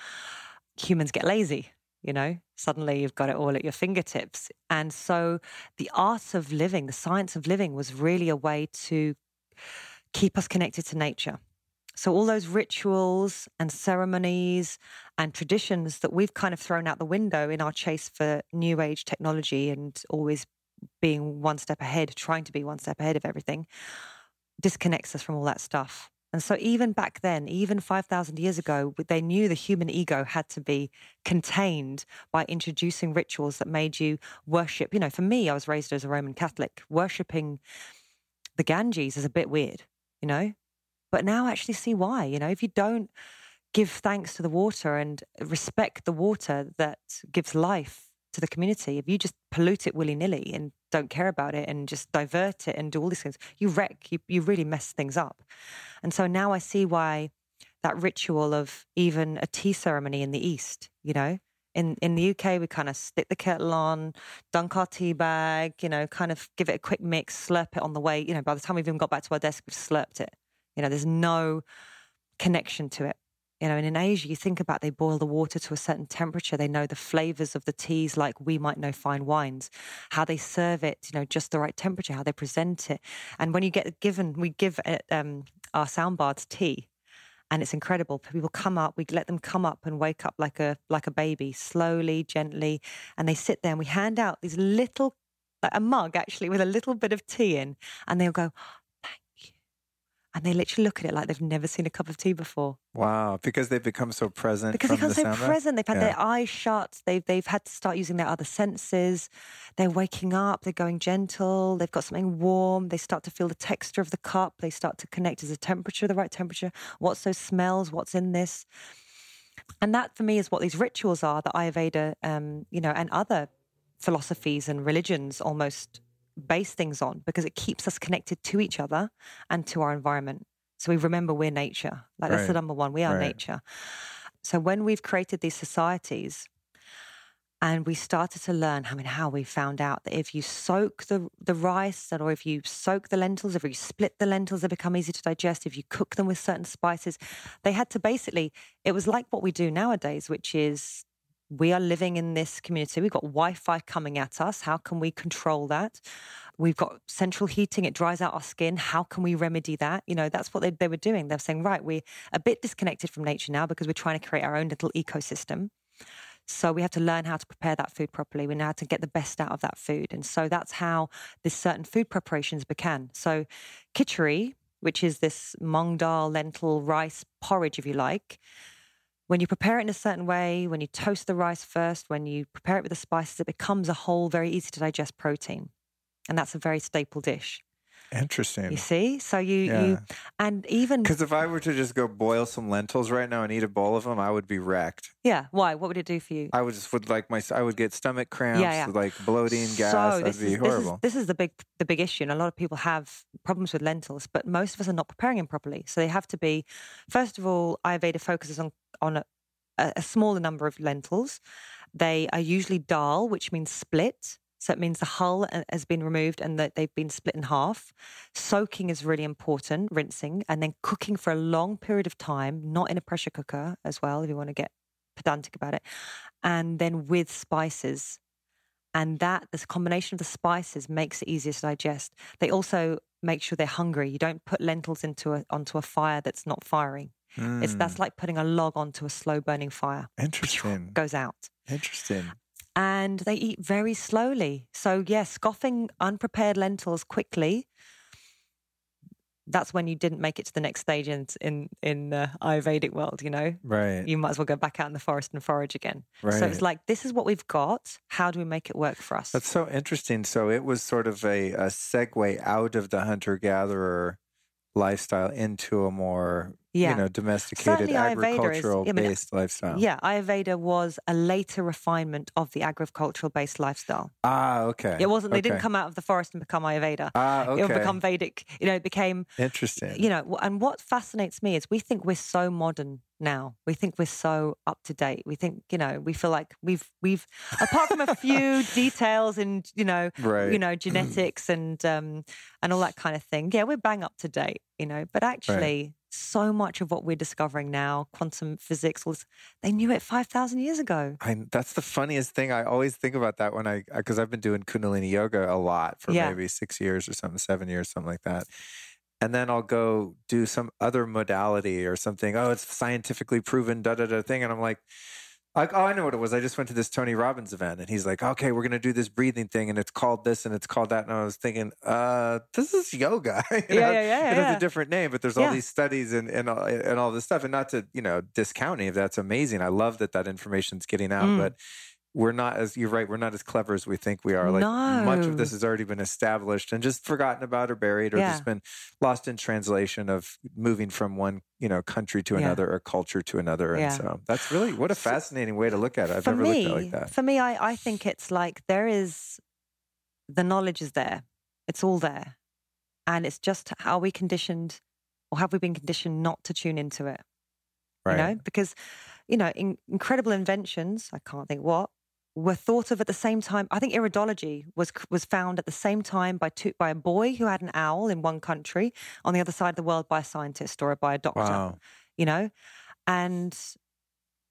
Humans get lazy you know? Suddenly you've got it all at your fingertips. And so the art of living the science of living was really a way to keep us connected to nature. So all those rituals and ceremonies and traditions that we've kind of thrown out the window in our chase for new age technology and always being one step ahead trying to be one step ahead of everything disconnects us from all that stuff and so, even back then, even 5,000 years ago, they knew the human ego had to be contained by introducing rituals that made you worship. You know, for me, I was raised as a Roman Catholic. Worshipping the Ganges is a bit weird, you know? But now I actually see why. You know, if you don't give thanks to the water and respect the water that gives life to the community, if you just pollute it willy nilly and don't care about it and just divert it and do all these things, you wreck, you, you really mess things up. And so now I see why that ritual of even a tea ceremony in the East, you know, in, in the UK, we kind of stick the kettle on, dunk our tea bag, you know, kind of give it a quick mix, slurp it on the way. You know, by the time we've even got back to our desk, we've slurped it. You know, there's no connection to it. You know, and in Asia, you think about they boil the water to a certain temperature. They know the flavors of the teas like we might know fine wines, how they serve it, you know, just the right temperature, how they present it. And when you get given, we give um, our sound baths tea, and it's incredible. People come up, we let them come up and wake up like a like a baby, slowly, gently, and they sit there and we hand out these little, like a mug actually with a little bit of tea in, and they'll go, and they literally look at it like they've never seen a cup of tea before Wow, because they've become so present. because they become the so present. They've had Yeah. their eyes shut. They've they've had to start using their other senses. They're waking up. They're going gentle. They've got something warm. They start to feel the texture of the cup. They start to connect. Is the temperature the right temperature? What's those smells? What's in this? And that for me is what these rituals are that Ayurveda, um, you know, and other philosophies and religions almost base things on because it keeps us connected to each other and to our environment. So we remember we're nature. Like that's the number one. We are Right. nature. So when we've created these societies and we started to learn, I mean, how we found out that if you soak the, the rice or if you soak the lentils, if you split the lentils, they become easy to digest. If you cook them with certain spices, they had to basically, it was like what we do nowadays, which is we are living in this community. We've got Wi Fi coming at us. How can we control that? We've got central heating. It dries out our skin. How can we remedy that? You know, that's what they, they were doing. They're saying, right, we're a bit disconnected from nature now because we're trying to create our own little ecosystem. So we have to learn how to prepare that food properly. We know how to get the best out of that food. And so that's how this certain food preparations began. So khichdi, which is this mung dal, lentil, rice porridge, if you like, when you prepare it in a certain way, when you toast the rice first, when you prepare it with the spices, it becomes a whole, very easy to digest protein. And that's a very staple dish. Interesting. You see? So you, yeah. you and even because if I were to just go boil some lentils right now and eat a bowl of them, I would be wrecked. Yeah. Why? What would it do for you? I would just would like my I would get stomach cramps, yeah, yeah. like bloating, gas. So That'd be is, horrible. This is, this is the big the big issue, and a lot of people have problems with lentils, but most of us are not preparing them properly. So they have to be. First of all, Ayurveda focuses on on a, a smaller number of lentils. They are usually dal, which means split. So it means the hull uh, has been removed and that they've been split in half. Soaking is really important, rinsing, and then cooking for a long period of time, not in a pressure cooker as well, if you want to get pedantic about it. And then with spices. And that, this combination of the spices makes it easier to digest. They also make sure they're hungry. You don't put lentils into a, onto a fire that's not firing. Mm. It's that's hmm. like putting a log onto a slow burning fire. Interesting. Goes out. Interesting and they eat very slowly. So, yes, scoffing unprepared lentils quickly. That's when you didn't make it to the next stage in in in the Ayurvedic world, you know. Right. You might as well go back out in the forest and forage again. Right. So it's like this is what we've got. How do we make it work for us? That's so interesting. So it was sort of a, a segue out of the hunter gatherer lifestyle into a more yeah. you know domesticated Certainly agricultural is, I mean, based lifestyle. Yeah, Ayurveda was a later refinement of the agricultural based lifestyle. Ah, okay. It wasn't. They okay. didn't come out of the forest and become Ayurveda. Ah, okay. It would become Vedic. You know, it became interesting. You know, and what fascinates me is we think we're so modern now. We think we're so up to date. We think, you know, we feel like we've we've apart from a few details in, you know, right. you know, genetics and um and all that kind of thing. Yeah, we're bang up to date, you know. But actually right. So much of what we're discovering now, quantum physics, was they knew it five thousand years ago. I, that's the funniest thing. I always think about that when I because I've been doing Kundalini yoga a lot for yeah. maybe six years or something, seven years, something like that and then I'll go do some other modality or something. Oh, it's scientifically proven, da da da thing. And I'm like, like, oh, I know what it was. I just went to this Tony Robbins event and he's like, okay, we're going to do this breathing thing and it's called this and it's called that. And I was thinking, uh, this is yoga. yeah, know? yeah, yeah, It has a different name, but there's all these studies and, and, all, and all this stuff. And not to, you know, discount any of that's amazing. I love that that information's getting out, mm. but we're not as you're right we're not as clever as we think we are like no. much of this has already been established and just forgotten about or buried or yeah. just been lost in translation of moving from one you know country to another or culture to another yeah. and so that's really what a fascinating way to look at it i've never me, looked at it like that for me I, I think it's like there is the knowledge is there it's all there and it's just how we conditioned or have we been conditioned not to tune into it right. you know because you know in, incredible inventions i can't think what were thought of at the same time. I think iridology was was found at the same time by two, by a boy who had an owl in one country, on the other side of the world by a scientist or by a doctor. Wow. You know, and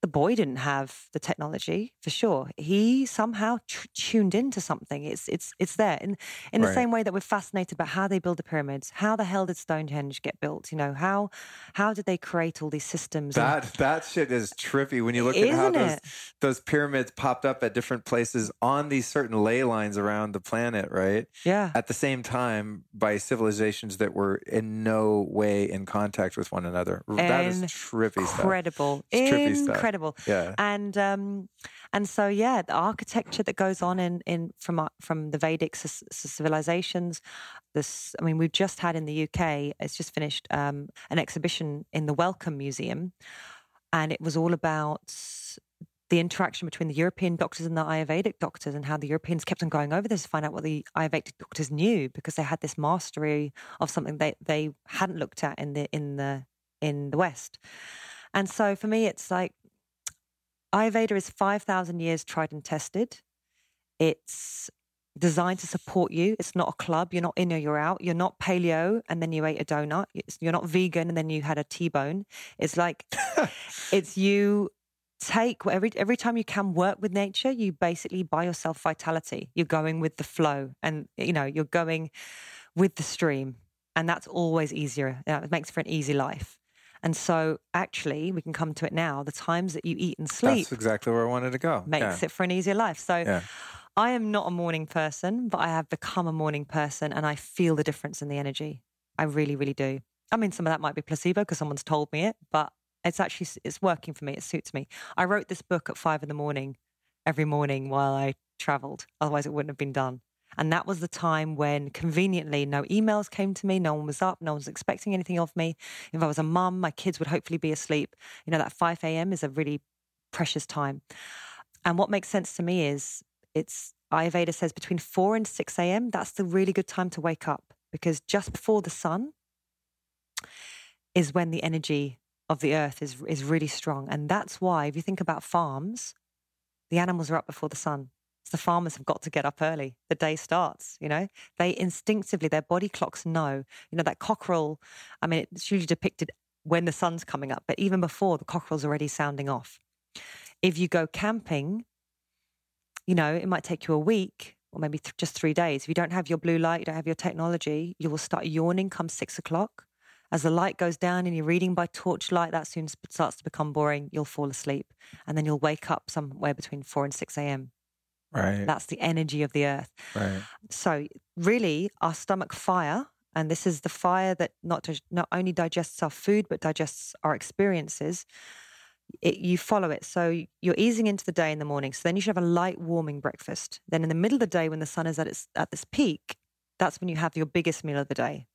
the boy didn't have the technology for sure. He somehow t- tuned into something. It's it's it's there in in the right. same way that we're fascinated about how they build the pyramids. How the hell did Stonehenge get built? You know how how did they create all these systems? That and, that shit is trippy when you look at how those those pyramids popped up at different places on these certain ley lines around the planet, right? Yeah. At the same time, by civilizations that were in no way in contact with one another. that is trippy incredible. stuff. Incredible. Incredible incredible. Yeah. And um, and so yeah, the architecture that goes on in in from from the Vedic civilizations. This, I mean, we've just had in the UK. It's just finished um, an exhibition in the Wellcome Museum, and it was all about the interaction between the European doctors and the Ayurvedic doctors, and how the Europeans kept on going over this to find out what the Ayurvedic doctors knew because they had this mastery of something they they hadn't looked at in the in the in the West. And so for me, it's like Ayurveda is 5,000 years tried and tested. It's designed to support you. It's not a club. You're not in or you're out. You're not paleo and then you ate a donut. You're not vegan and then you had a T-bone. It's like, it's you take every every time you can work with nature you basically buy yourself vitality you're going with the flow and you know you're going with the stream and that's always easier it makes for an easy life and so actually we can come to it now. The times that you eat and sleep That's exactly where I wanted to go. makes yeah. it for an easier life. So Yeah. i am not a morning person but i have become a morning person and i feel the difference in the energy. I really really do. I mean some of that might be placebo because someone's told me it but it's actually it's working for me. It suits me. I wrote this book at five in the morning every morning while i traveled. Otherwise it wouldn't have been done and that was the time when conveniently no emails came to me no one was up no one was expecting anything of me. If i was a mum my kids would hopefully be asleep. You know that 5 a.m is a really precious time. And what makes sense to me is it's ayurveda says between 4 and 6 a.m that's the really good time to wake up. Because just before the sun is when the energy of the earth is is really strong. And that's why if you think about farms the animals are up before the sun the farmers have got to get up early. The day starts you know? They instinctively their body clocks know. You know that cockerel i mean it's usually depicted when the sun's coming up but even before the cockerel's already sounding off. If you go camping you know it might take you a week or maybe th- just three days. If you don't have your blue light you don't have your technology you will start yawning come six o'clock. As the light goes down and you're reading by torchlight, that soon starts to become boring. You'll fall asleep. And then you'll wake up somewhere between 4 and 6 a.m. Right. That's the energy of the earth. right. So, really, our stomach fire, and this is the fire that not, dig- not only digests our food, but digests our experiences. It, you follow it. So, you're easing into the day in the morning. So, then you should have a light, warming breakfast. Then, in the middle of the day, when the sun is at, its, at this peak, that's when you have your biggest meal of the day.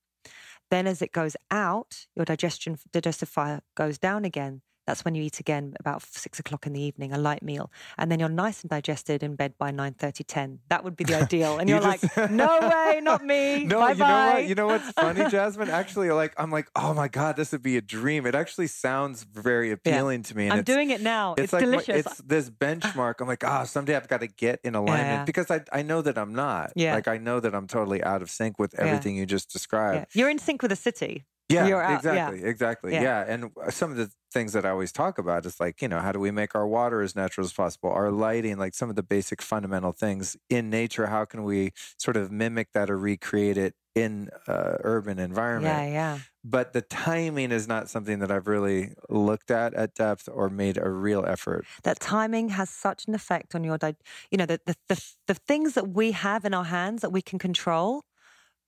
Then, as it goes out, your digestion digestive fire goes down again. That's when you eat again about six o'clock in the evening, a light meal, and then you're nice and digested in bed by 9, 30, 10. That would be the ideal. And You you're like, no way, not me. No, bye you know what? You know what's funny, Jasmine? Actually, like I'm like, oh my god, this would be a dream. It actually sounds very appealing to me. And I'm it's, doing it now. It's, like my- delicious. it's this benchmark. I'm like, ah, someday I've got to get in alignment Yeah. because I I know that I'm not. Yeah. Like I know that I'm totally out of sync with everything you just yeah. described. You're in sync with the city. Yeah, out, yeah. exactly, exactly. Yeah. Yeah. and uh, some of the things that I always talk about is like, you know, how do we make our water as natural as possible? Our lighting, like some of the basic fundamental things in nature. How can we sort of mimic that or recreate it in uh, urban environment? Yeah, yeah. But the timing is not something that I've really looked at at depth or made a real effort. That timing has such an effect on your, di- you know, the, the, the, the things that we have in our hands that we can control.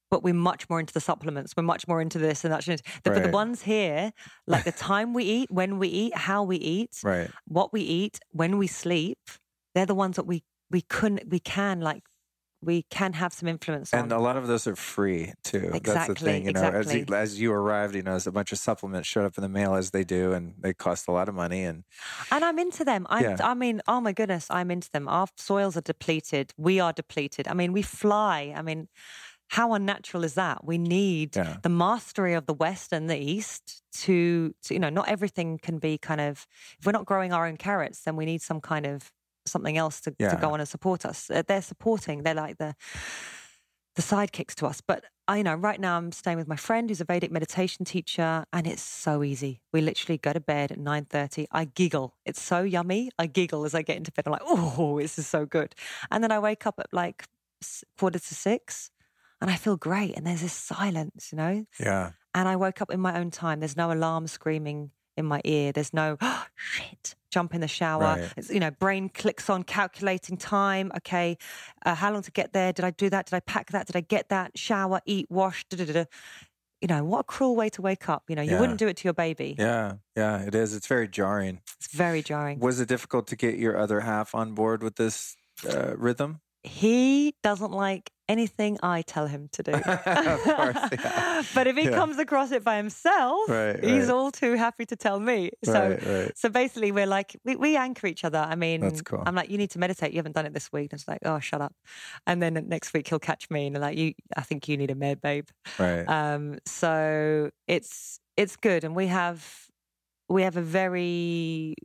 But we're much more into the supplements. We're much more into this and that. The, But the Right. ones here, like the time we eat, when we eat, how we eat, Right. what we eat, when we sleep, they're the ones that we we couldn't, we can like, we can have some influence on. And a lot of those are free too. That's the Exactly, thing, you know. As you, exactly. as you arrived, you know, as a bunch of supplements showed up in the mail as they do, and they cost a lot of money. And And I'm into them. I'm, Yeah. I mean, oh my goodness, I'm into them. Our soils are depleted. We are depleted. I mean, we fly. I mean, how unnatural is that? We need Yeah. the mastery of the West and the East to, to, you know, not everything can be kind of, if we're not growing our own carrots, then we need some kind of something else to, to go on and support us. They're supporting, they're like the, the sidekicks to us. But I you know right now I'm staying with my friend who's a Vedic meditation teacher, and it's so easy. We literally go to bed at nine thirty. I giggle. It's so yummy. I giggle as I get into bed. I'm like, oh, this is so good. And then I wake up at like quarter to six, and I feel great. And there's this silence, you know. yeah, And I woke up in my own time. There's no alarm screaming in my ear. There's no oh, shit. Jump in the shower. Right. It's, you know, brain clicks on calculating time. Okay, uh, how long to get there? Did I do that? Did I pack that? Did I get that? Shower, eat, wash. Da, da, da. You know, what a cruel way to wake up. You know, you Yeah. wouldn't do it to your baby. yeah, yeah. It is. It's very jarring. It's very jarring. Was it difficult to get your other half on board with this uh, rhythm? He doesn't like anything I tell him to do. Of course, yeah. but if he Yeah. comes across it by himself, Right, he's right. all too happy to tell me. So Right. So basically, we're like, we, we anchor each other. I mean, cool. I'm like, you need to meditate. You haven't done it this week. And it's like, oh, shut up. And then next week he'll catch me and like, you, I think you need a med, babe. Right. Um, so it's it's good, and we have we have a very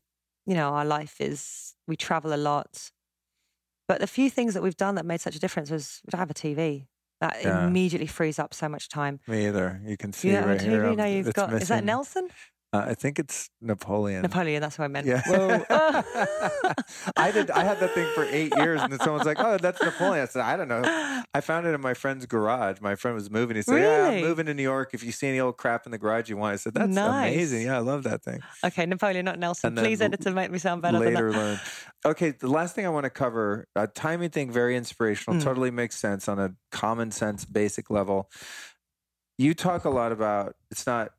you know, our life is, we travel a lot. But the few things that we've done that made such a difference was we don't have a TV. That Yeah. immediately frees up so much time. Me either. You can see You right here. TV um, now. You've it's got. Is that Nelson? Uh, I think it's Napoleon. Napoleon. That's what I meant. Yeah. Whoa. I did. I had that thing for eight years, and then someone's like, "Oh, that's Napoleon." I said, "I don't know." I found it in my friend's garage. My friend was moving. He said, "Yeah, I'm moving to New York. If you see any old crap in the garage you want," I said, "That's Nice. amazing. Yeah, I love that thing." okay, Napoleon, not Nelson. Please edit to make me sound better Later than that. learn. Okay, the last thing I want to cover, a timing thing, very inspirational. Mm. Totally makes sense on a common sense, basic level. You talk a lot about it's not,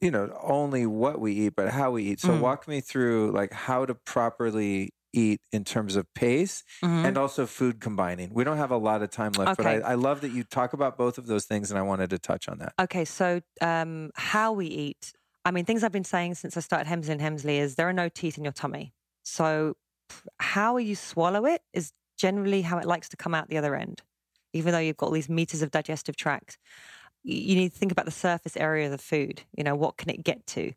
you know, only what we eat, but how we eat. So Mm. walk me through like how to properly eat in terms of pace Mhm. and also food combining. We don't have a lot of time left, Okay. but I, I love that you talk about both of those things, and I wanted to touch on that. Okay, so um, how we eat. I mean, things I've been saying since I started Hemsley and Hemsley is there are no teeth in your tummy. So how you swallow it is generally how it likes to come out the other end. Even though you've got all these meters of digestive tract, you need to think about the surface area of the food. You know, what can it get to?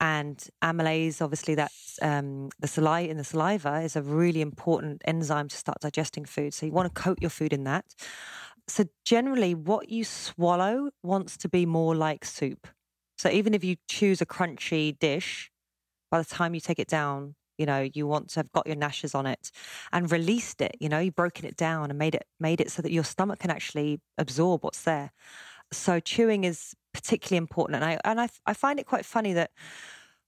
And amylase, obviously, that's um, the saliva in the saliva is a really important enzyme to start digesting food. So you want to coat your food in that. So generally, what you swallow wants to be more like soup. So even if you choose a crunchy dish, by the time you take it down, you know you want to have got your gnashes on it and released it. You know, you've broken it down and made it made it so that your stomach can actually absorb what's there. So chewing is particularly important, and I and I I find it quite funny that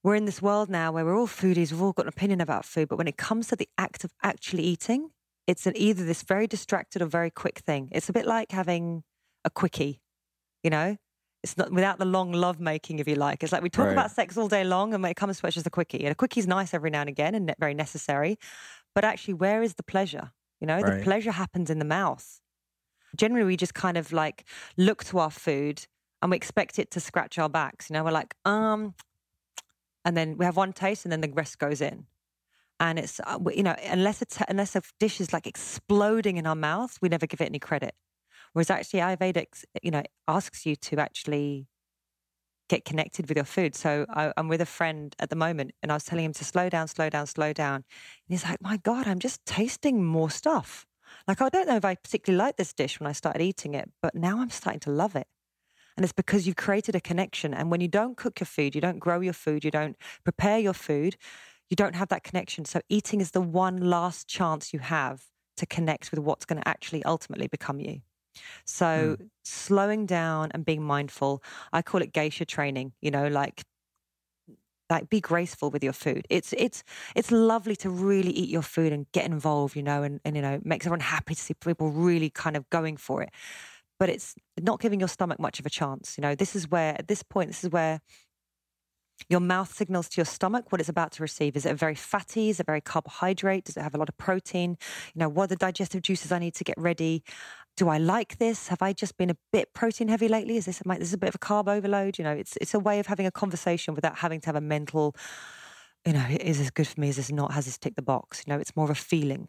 we're in this world now where we're all foodies, we've all got an opinion about food, but when it comes to the act of actually eating, it's an either this very distracted or very quick thing. It's a bit like having a quickie, you know? It's not without the long love making, if you like. It's like we talk Right. about sex all day long, and when it comes to it, it's just a quickie. And a quickie is nice every now and again and very necessary. But actually, where is the pleasure? You know, the pleasure happens in the mouth. Generally, we just kind of like look to our food and we expect it to scratch our backs. You know, we're like, um, and then we have one taste and then the rest goes in. And it's, uh, you know, unless it's, unless a dish is like exploding in our mouth, we never give it any credit. Whereas actually Ayurvedic, you know, asks you to actually get connected with your food. So I, I'm with a friend at the moment and I was telling him to slow down, slow down, slow down. And he's like, my God, I'm just tasting more stuff. Like, I don't know if I particularly liked this dish when I started eating it, but now I'm starting to love it. And it's because you've created a connection. And when you don't cook your food, you don't grow your food, you don't prepare your food, you don't have that connection. So eating is the one last chance you have to connect with what's going to actually ultimately become you. So hmm. slowing down and being mindful, I call it geisha training, you know, like like be graceful with your food. It's it's it's lovely to really eat your food and get involved, you know, and, and you know, makes everyone happy to see people really kind of going for it. But it's not giving your stomach much of a chance. You know, this is where at this point, this is where your mouth signals to your stomach what it's about to receive. Is it a very fatty? Is it very carbohydrate? Does it have a lot of protein? You know, what are the digestive juices I need to get ready? Do I like this? Have I just been a bit protein heavy lately? Is this a, this is a bit of a carb overload? You know, it's it's a way of having a conversation without having to have a mental, you know, is this good for me? Is this not? Has this ticked the box? You know, it's more of a feeling.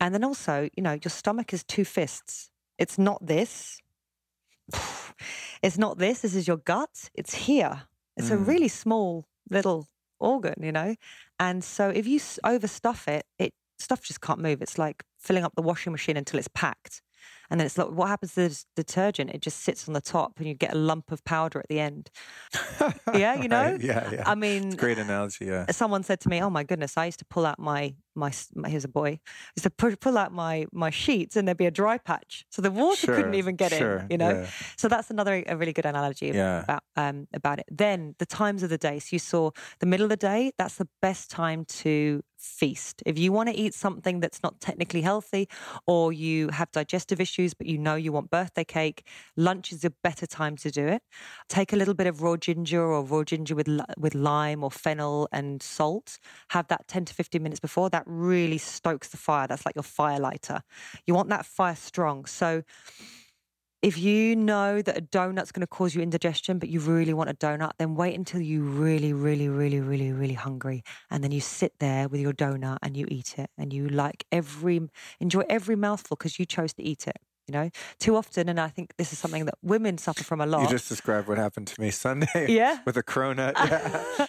And then also, you know, your stomach is two fists. It's not this. It's not this. This is your gut. It's here. It's a Mm. really small little organ, you know. And so if you overstuff it, it stuff just can't move. It's like filling up the washing machine until it's packed. And then it's like, what happens to the s- detergent? It just sits on the top and you get a lump of powder at the end. Yeah, you know? Right, Yeah, yeah. I mean, great analogy. Yeah. someone said to me, "Oh my goodness, I used to pull out my my, my here's a boy. I used to pull, pull out my my sheets and there'd be a dry patch, so the water couldn't even get sure, in. You know, yeah. so that's another a really good analogy Yeah. about um about it. Then the times of the day. So you saw the middle of the day. That's the best time to feast. If you want to eat something that's not technically healthy, or you have digestive issues, but you know you want birthday cake, lunch is a better time to do it. Take a little bit of raw ginger or raw ginger with with lime or fennel and salt. Have that 10 to 15 minutes before. That really stokes the fire. That's like your fire lighter. You want that fire strong. So if you know that a donut's going to cause you indigestion, but you really want a donut, then wait until you really, really, really, really, really hungry, and then you sit there with your donut and you eat it, and you like every enjoy every mouthful because you chose to eat it. You know, too often, and I think this is something that women suffer from a lot. You just described what happened to me Sunday. Yeah. With a cronut. Yeah.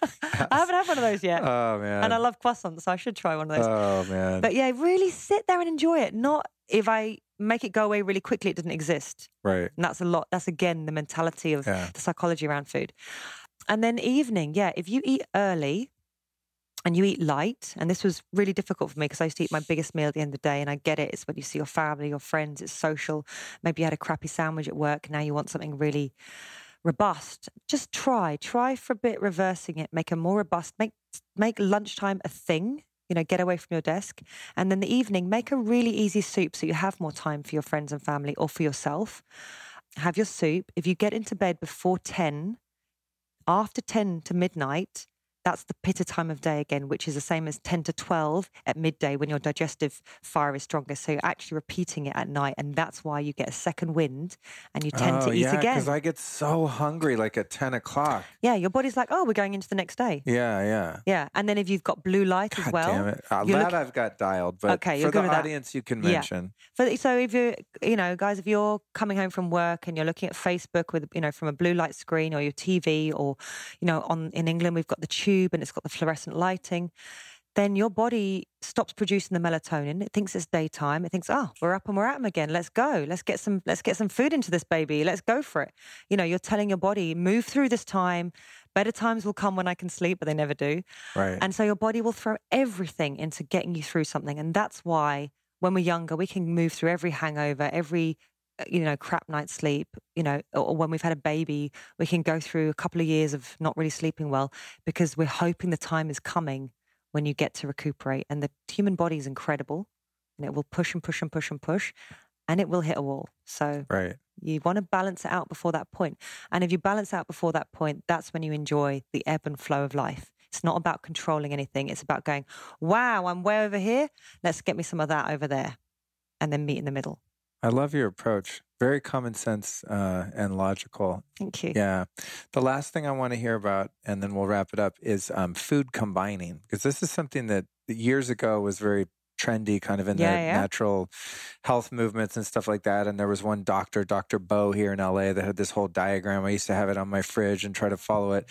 I haven't had one of those yet. oh man. and I love croissants, so I should try one of those. Oh man. but yeah, really sit there and enjoy it. Not if I make it go away really quickly, it doesn't exist. right. And that's a lot. That's again the mentality of Yeah. the psychology around food. And then evening, yeah, if you eat early and you eat light, and this was really difficult for me because I used to eat my biggest meal at the end of the day, and I get it. It's when you see your family, your friends, it's social. Maybe you had a crappy sandwich at work. Now you want something really robust. Just try, try for a bit, reversing it, make it more robust, make make lunchtime a thing. You know, get away from your desk. And then the evening, make a really easy soup so you have more time for your friends and family or for yourself. Have your soup. If you get into bed before 10, after 10 to midnight, that's the pitta time of day again, which is the same as 10 to 12 at midday when your digestive fire is stronger. So you're actually repeating it at night. And that's why you get a second wind and you tend oh, to eat yeah, again. Because I get so hungry like at 10 o'clock. yeah, your body's like, oh, we're going into the next day. Yeah, yeah. Yeah. And then if you've got blue light as well. damn it. Uh, that look- I've got dialed, but Okay, for the audience you can Yeah. mention. For, so if you're, you know, guys, if you're coming home from work and you're looking at Facebook with, you know, from a blue light screen or your TV or, you know, on in England we've got the tube and it's got the fluorescent lighting, then your body stops producing the melatonin. It thinks it's daytime. It thinks, oh, we're up and we're at 'em again. Let's go. Let's get some. Let's get some food into this baby. Let's go for it. You know, you're telling your body, move through this time. Better times will come when I can sleep, but they never do. Right. And so your body will throw everything into getting you through something. And that's why when we're younger, we can move through every hangover, every, Uh, you know, crap night's sleep, you know, or when we've had a baby, we can go through a couple of years of not really sleeping well because we're hoping the time is coming when you get to recuperate. And the human body is incredible and it will push and push and push and push and it will hit a wall. So right. you want to balance it out before that point. And if you balance out before that point, that's when you enjoy the ebb and flow of life. It's not about controlling anything. It's about going, wow, I'm way over here. Let's get me some of that over there. And then meet in the middle. I love your approach. Very common sense uh, and logical. Thank you. Yeah. The last thing I want to hear about, and then we'll wrap it up, is um, food combining. Because this is something that years ago was very trendy, kind of in Yeah, the yeah. natural health movements and stuff like that. And there was one doctor, Dr. Bo, here in LA, that had this whole diagram. I used to have it on my fridge and try to follow it.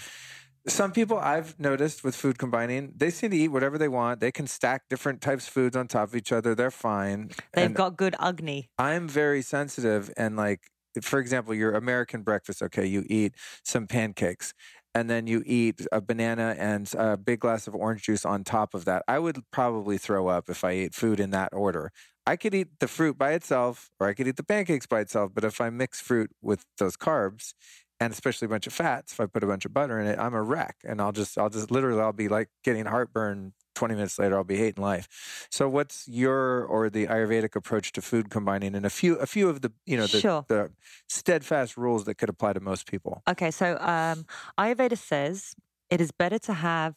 Some people I've noticed with food combining, they seem to eat whatever they want. They can stack different types of foods on top of each other. They're fine. They've And got good Agni. I'm very sensitive and like for example, your American breakfast, okay, you eat some pancakes and then you eat a banana and a big glass of orange juice on top of that. I would probably throw up if I ate food in that order. I could eat the fruit by itself or I could eat the pancakes by itself, but if I mix fruit with those carbs and especially a bunch of fats, if I put a bunch of butter in it, I'm a wreck and I'll just I'll just literally I'll be like getting heartburn 20 minutes later I'll be hating life. So what's your or the Ayurvedic approach to food combining and a few a few of the you know the, Sure. the steadfast rules that could apply to most people? Okay, so um, Ayurveda says it is better to have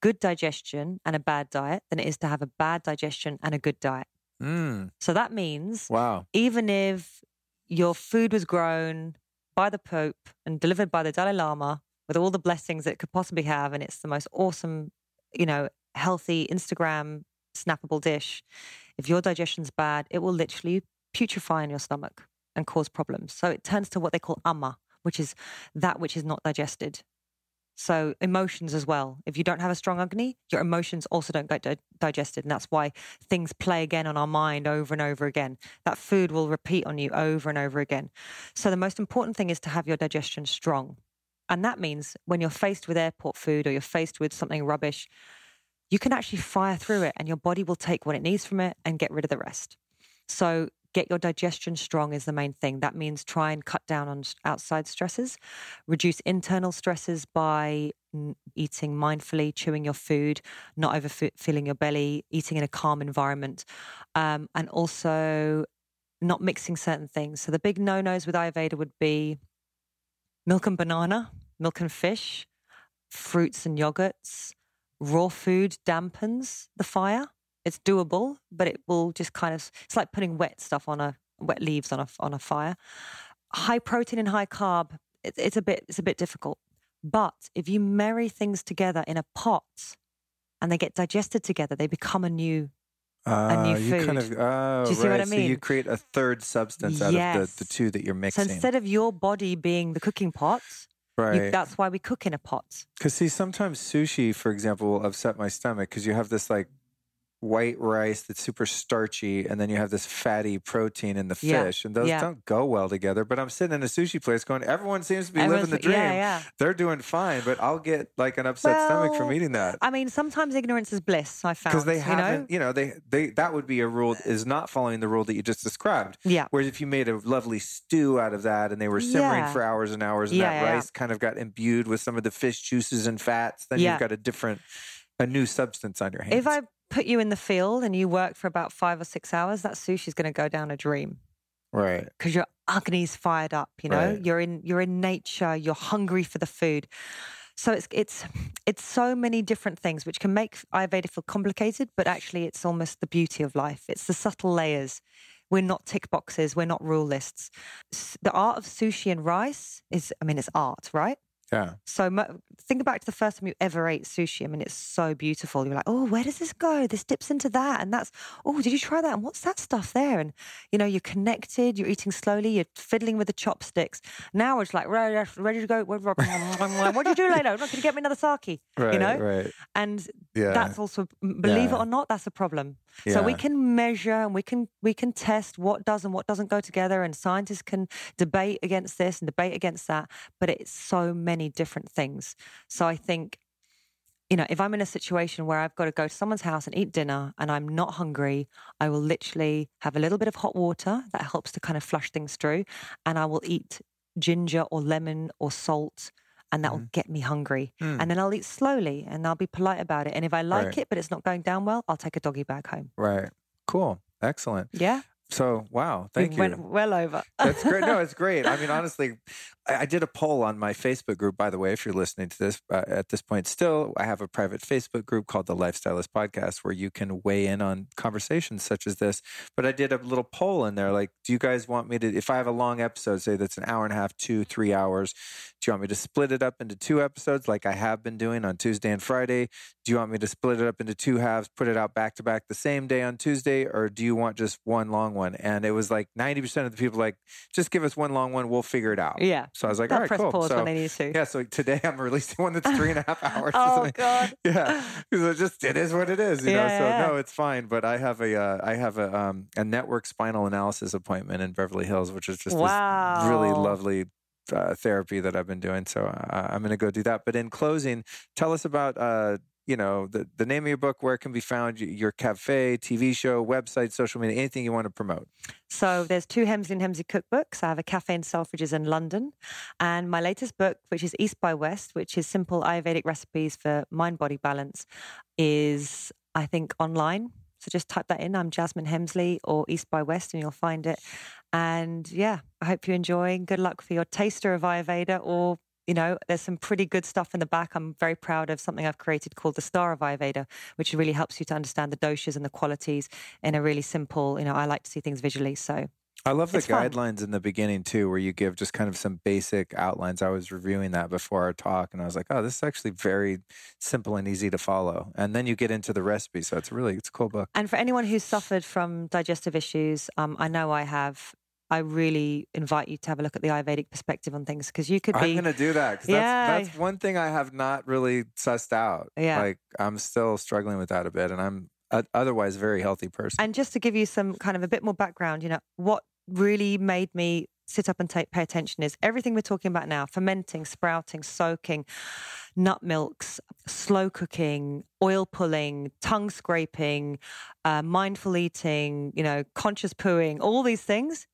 good digestion and a bad diet than it is to have a bad digestion and a good diet. Mm, So that means wow. even if your food was grown by the Pope and delivered by the Dalai Lama with all the blessings it could possibly have, and it's the most awesome, you know, healthy Instagram snappable dish, if your digestion's bad, it will literally putrefy in your stomach and cause problems. So it turns to what they call ama, which is that which is not digested. So emotions as well. If you don't have a strong agni, your emotions also don't get di- digested, and that's why things play again on our mind over and over again. That food will repeat on you over and over again. So the most important thing is to have your digestion strong, and that means when you're faced with airport food or you're faced with something rubbish, you can actually fire through it, and your body will take what it needs from it and get rid of the rest. So get your digestion strong is the main thing. That means try and cut down on outside stresses, reduce internal stresses by eating mindfully, chewing your food, not overfilling your belly, eating in a calm environment, um, and also not mixing certain things. So the big no-nos with Ayurveda would be milk and banana, milk and fish, fruits and yogurts, raw food dampens the fire it's doable, but it will just kind of it's like putting wet stuff on a wet leaves on a on a fire. High protein and high carb, it, it's a bit it's a bit difficult. But if you marry things together in a pot and they get digested together, they become a new a new Uh, you kind food. of, oh, Do you see what right. I So you create a third substance out Yes. of the, the two that you're mixing. So instead of your body being the cooking pot, you, right. that's why we cook in a pot. Because see, sometimes sushi, for example, will upset my stomach because you have this like white rice that's super starchy, and then you have this fatty protein in the Yeah, fish, and those yeah. don't go well together. But I'm sitting in a sushi place going, everyone seems to be Everyone's- living the dream. Yeah. They're doing fine, but I'll get like an upset stomach from eating that. I mean, sometimes ignorance is bliss. I found Because they you haven't, know? you know, they they that would be a rule is not following the rule that you just described. Yeah. Whereas if you made a lovely stew out of that and they were simmering for hours and hours and that rice kind of got imbued with some of the fish juices and fats, then you've got a different, a new substance on your hands. If I put you in the field and you work for about five or six hours, that sushi's going to go down a dream right. because your agni's fired up. You know, Right. you're in you're in nature. You're hungry for the food. So it's it's it's so many different things which can make Ayurveda feel complicated, but actually it's almost the beauty of life. It's the subtle layers. We're not tick boxes. We're not rule lists. The art of sushi and rice is, I mean, it's art, right? Yeah. So think back to the first time you ever ate sushi. I mean, it's so beautiful. You're like, oh, where does this go? This dips into that, and that's oh, did you try that? And what's that stuff there? And you know, you're connected. You're eating slowly. You're fiddling with the chopsticks. Now it's like ready, ready to go. What do you do later? Can you get me another sake? Right. you know, Right. and Yeah. that's also believe Yeah. it or not, that's a problem. So we can measure and we can we can test what does and what doesn't go together, and scientists can debate against this and debate against that. But it's so many different things. So I think. You know, if I'm in a situation where I've got to go to someone's house and eat dinner and I'm not hungry, I will literally have a little bit of hot water that helps to kind of flush things through. And I will eat ginger or lemon or salt, and that will get me hungry. Mm. And then I'll eat slowly and I'll be polite about it. And if I like Right. it, but it's not going down well, I'll take a doggy bag home. Right. Cool. Excellent. Yeah. So, wow. Thank we you. went well over. That's great. No, it's great. I mean, honestly, I, I did a poll on my Facebook group. By the way, if you're listening to this uh, at this point, still, I have a private Facebook group called the Lifestylist Podcast where you can weigh in on conversations such as this. But I did a little poll in there, like, do you guys want me to? If I have a long episode, say that's an hour and a half, two, three hours, do you want me to split it up into two episodes, like I have been doing on Tuesday and Friday? Do you want me to split it up into two halves, put it out back to back the same day on Tuesday, or do you want just one long one? And it was like 90% of the people like, just give us one long one, we'll figure it out. yeah. So I was like, They'll all right, cool. so, when they need to. yeah, so today I'm releasing one that's three and a half hours. Oh. God. Yeah, because it just it is what it is, you know. So yeah. no, it's fine. But I have a uh, I have a um, a network spinal analysis appointment in Beverly Hills, which is just this really lovely uh, therapy that I've been doing. So uh, I'm going to go do that. But in closing, tell us about. Uh, you know the, the name of your book where it can be found your cafe tv show website social media anything you want to promote So there's two Hemsley and Hemsley cookbooks. I have a cafe in Selfridges in London, and my latest book, which is East by West, which is simple Ayurvedic recipes for mind body balance, is I think online. So just type that in. I'm Jasmine Hemsley or East by West, and you'll find it. And yeah, I hope you enjoy. Good luck for your taster of Ayurveda or you know, there's some pretty good stuff in the back. I'm very proud of something I've created called the Star of Ayurveda, which really helps you to understand the doshas and the qualities in a really simple, you know, I like to see things visually. So I love the It's fun. guidelines in the beginning too, where you give just kind of some basic outlines. I was reviewing that before our talk, and I was like, "Oh, this is actually very simple and easy to follow." And then you get into the recipe, so it's really it's a cool book. And for anyone who's suffered from digestive issues, um, I know I have. I really invite you to have a look at the Ayurvedic perspective on things because you could be. I'm going to do that 'cause Yeah. that's, that's one thing I have not really sussed out. Yeah. like I'm still struggling with that a bit, and I'm a, otherwise a very healthy person. And just to give you some kind of a bit more background, you know, what really made me sit up and take, pay attention is everything we're talking about now fermenting, sprouting, soaking, nut milks, slow cooking, oil pulling, tongue scraping, uh, mindful eating, you know, conscious pooing, all these things.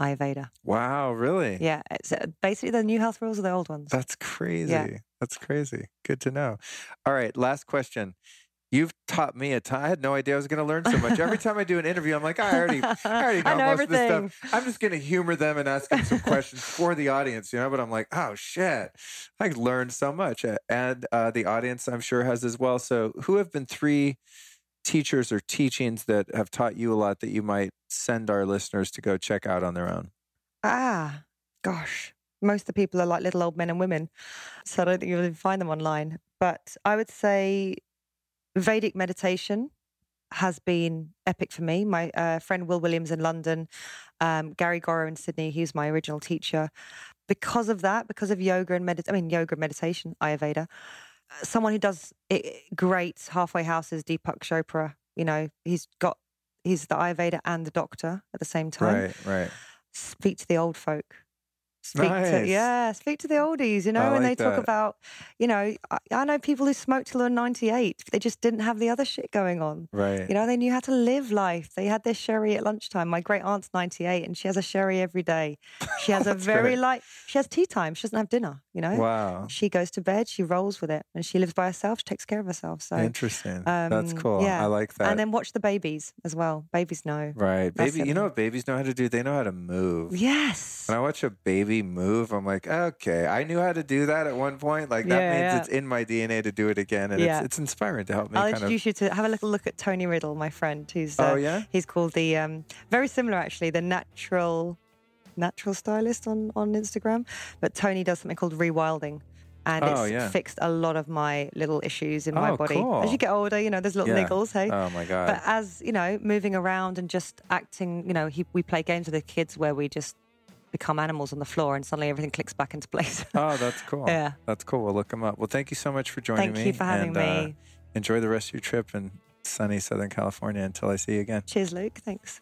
Ayurveda. wow, really? Yeah. It's uh, basically the new health rules are the old ones. That's crazy. Yeah. That's crazy. Good to know. All right, last question. You've taught me a ton. I had no idea I was going to learn so much. Every time I do an interview, I'm like, I already, I already know, I know most of this everything. stuff. I'm just going to humor them and ask them some questions for the audience, you know. But I'm like, oh shit, I learned so much, and uh, the audience, I'm sure, has as well. So, who have been three teachers or teachings that have taught you a lot that you might send our listeners to go check out on their own? Ah, gosh. Most of the people are like little old men and women. So I don't think you'll even find them online. But I would say Vedic meditation has been epic for me. My uh, friend Will Williams in London, um, Gary Gorrow in Sydney, he's my original teacher. Because of that, because of yoga and medit- I mean yoga and meditation, Ayurveda, someone who does it, great halfway houses, Deepak Chopra. You know, he's got he's the Ayurveda and the doctor at the same time. Right, right. Speak to the old folk. Speak Nice. to yeah, speak to the oldies. You know, I when like they talk about, you know, I, I know people who smoked till they're ninety eight. They just didn't have the other shit going on. Right. You know, they knew how to live life. They had their sherry at lunchtime. My great aunt's 98 and she has a sherry every day. She has a very great. light, she has tea time. She doesn't have dinner, you know? Wow. She goes to bed, she rolls with it, and she lives by herself. She takes care of herself. So, Interesting. That's um, cool. yeah. I like that. and then watch the babies as well. Babies know. right. Baby, you know what babies know how to do? They know how to move. Yes. When I watch a baby move, I'm like, okay, I knew how to do that at one point. Like that Yeah, means yeah. it's in my DNA to do it again, and Yeah. it's it's inspiring to help me I'll kind of. introduce you to have a little look at Tony Riddle, my friend, who's Oh, uh, yeah? he's called the um, very similar actually, the natural natural stylist on on Instagram. But Tony does something called rewilding. And Oh, it's yeah. fixed a lot of my little issues in my Oh, body. cool. As you get older, you know, there's little Yeah. niggles, hey. Oh my god. But as you know, moving around and just acting, you know, he, we play games with the kids where we just become animals on the floor, and suddenly everything clicks back into place. oh, that's cool. Yeah. That's cool. We'll look them up. Well, thank you so much for joining Thank me. Thank you for having and, uh, me. enjoy the rest of your trip in sunny Southern California until I see you again. Cheers, Luke. Thanks.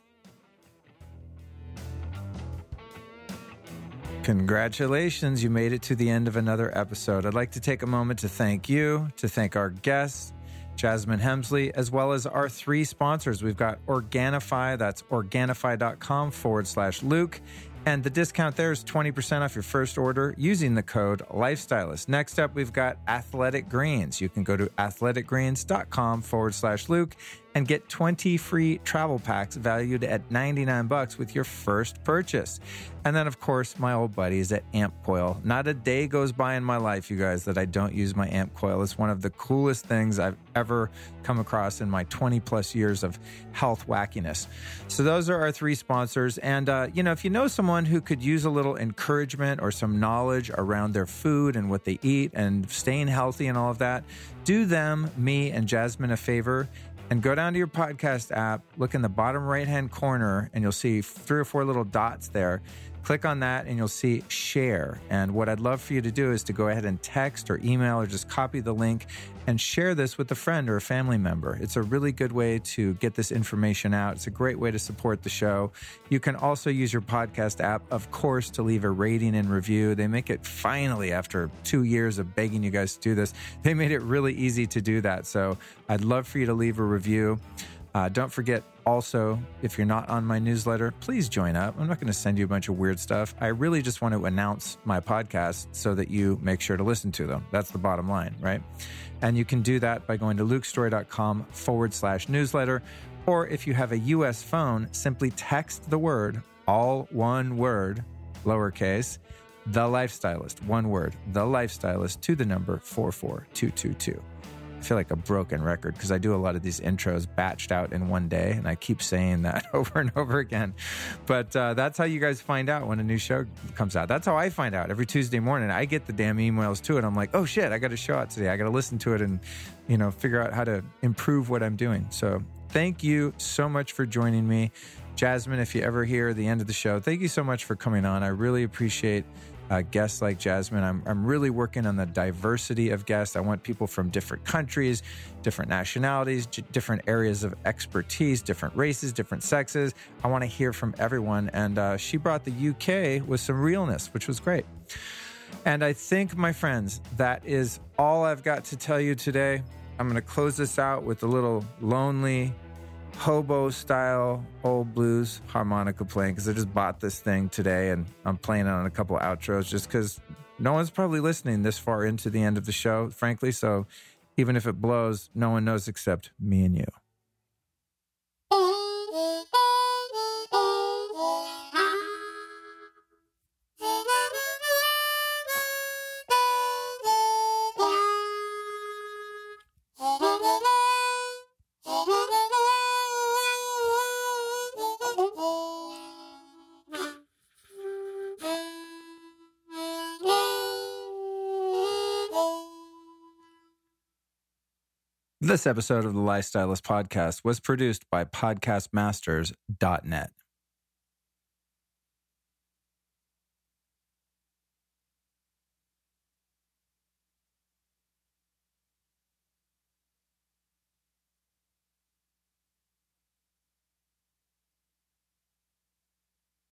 Congratulations, you made it to the end of another episode. I'd like to take a moment to thank you, to thank our guests, Jasmine Hemsley, as well as our three sponsors. We've got Organifi, that's organifi.com forward slash Luke. And the discount there is 20% off your first order using the code Lifestylist. Next up, we've got Athletic Greens. You can go to athleticgreens.com forward slash Luke and get 20 free travel packs valued at 99 bucks with your first purchase. And then, of course, my old buddies at Amp Coil. Not a day goes by in my life, you guys, that I don't use my Amp Coil. It's one of the coolest things I've ever come across in my 20 plus years of health wackiness. So, those are our three sponsors. And, uh, you know, if you know someone who could use a little encouragement or some knowledge around their food and what they eat and staying healthy and all of that, do them, me, and Jasmine a favor and go down to your podcast app, look in the bottom right hand corner, and you'll see three or four little dots there. Click on that and you'll see share. And what I'd love for you to do is to go ahead and text or email or just copy the link and share this with a friend or a family member. It's a really good way to get this information out. It's a great way to support the show. You can also use your podcast app, of course, to leave a rating and review. They make it finally, after two years of begging you guys to do this, they made it really easy to do that. So I'd love for you to leave a review. Uh, don't forget also, if you're not on my newsletter, please join up. I'm not going to send you a bunch of weird stuff. I really just want to announce my podcast so that you make sure to listen to them. That's the bottom line, right? And you can do that by going to lukestory.com forward slash newsletter. Or if you have a US phone, simply text the word, all one word, lowercase, the lifestylist, one word, the lifestylist to the number 44222. Feel like a broken record because I do a lot of these intros batched out in one day, and I keep saying that over and over again. But uh, that's how you guys find out when a new show comes out. That's how I find out every Tuesday morning. I get the damn emails to it. I'm like, oh shit, I got a show out today. I got to listen to it and you know figure out how to improve what I'm doing. So thank you so much for joining me, Jasmine. If you ever hear the end of the show, thank you so much for coming on. I really appreciate uh, guests like Jasmine. I'm, I'm really working on the diversity of guests. I want people from different countries, different nationalities, j- different areas of expertise, different races, different sexes. I want to hear from everyone. And uh, she brought the UK with some realness, which was great. And I think, my friends, that is all I've got to tell you today. I'm going to close this out with a little lonely hobo style old blues harmonica playing because I just bought this thing today and I'm playing it on a couple outros just because no one's probably listening this far into the end of the show, frankly. So even if it blows, no one knows except me and you. This episode of the Lifestylist Podcast was produced by podcastmasters.net.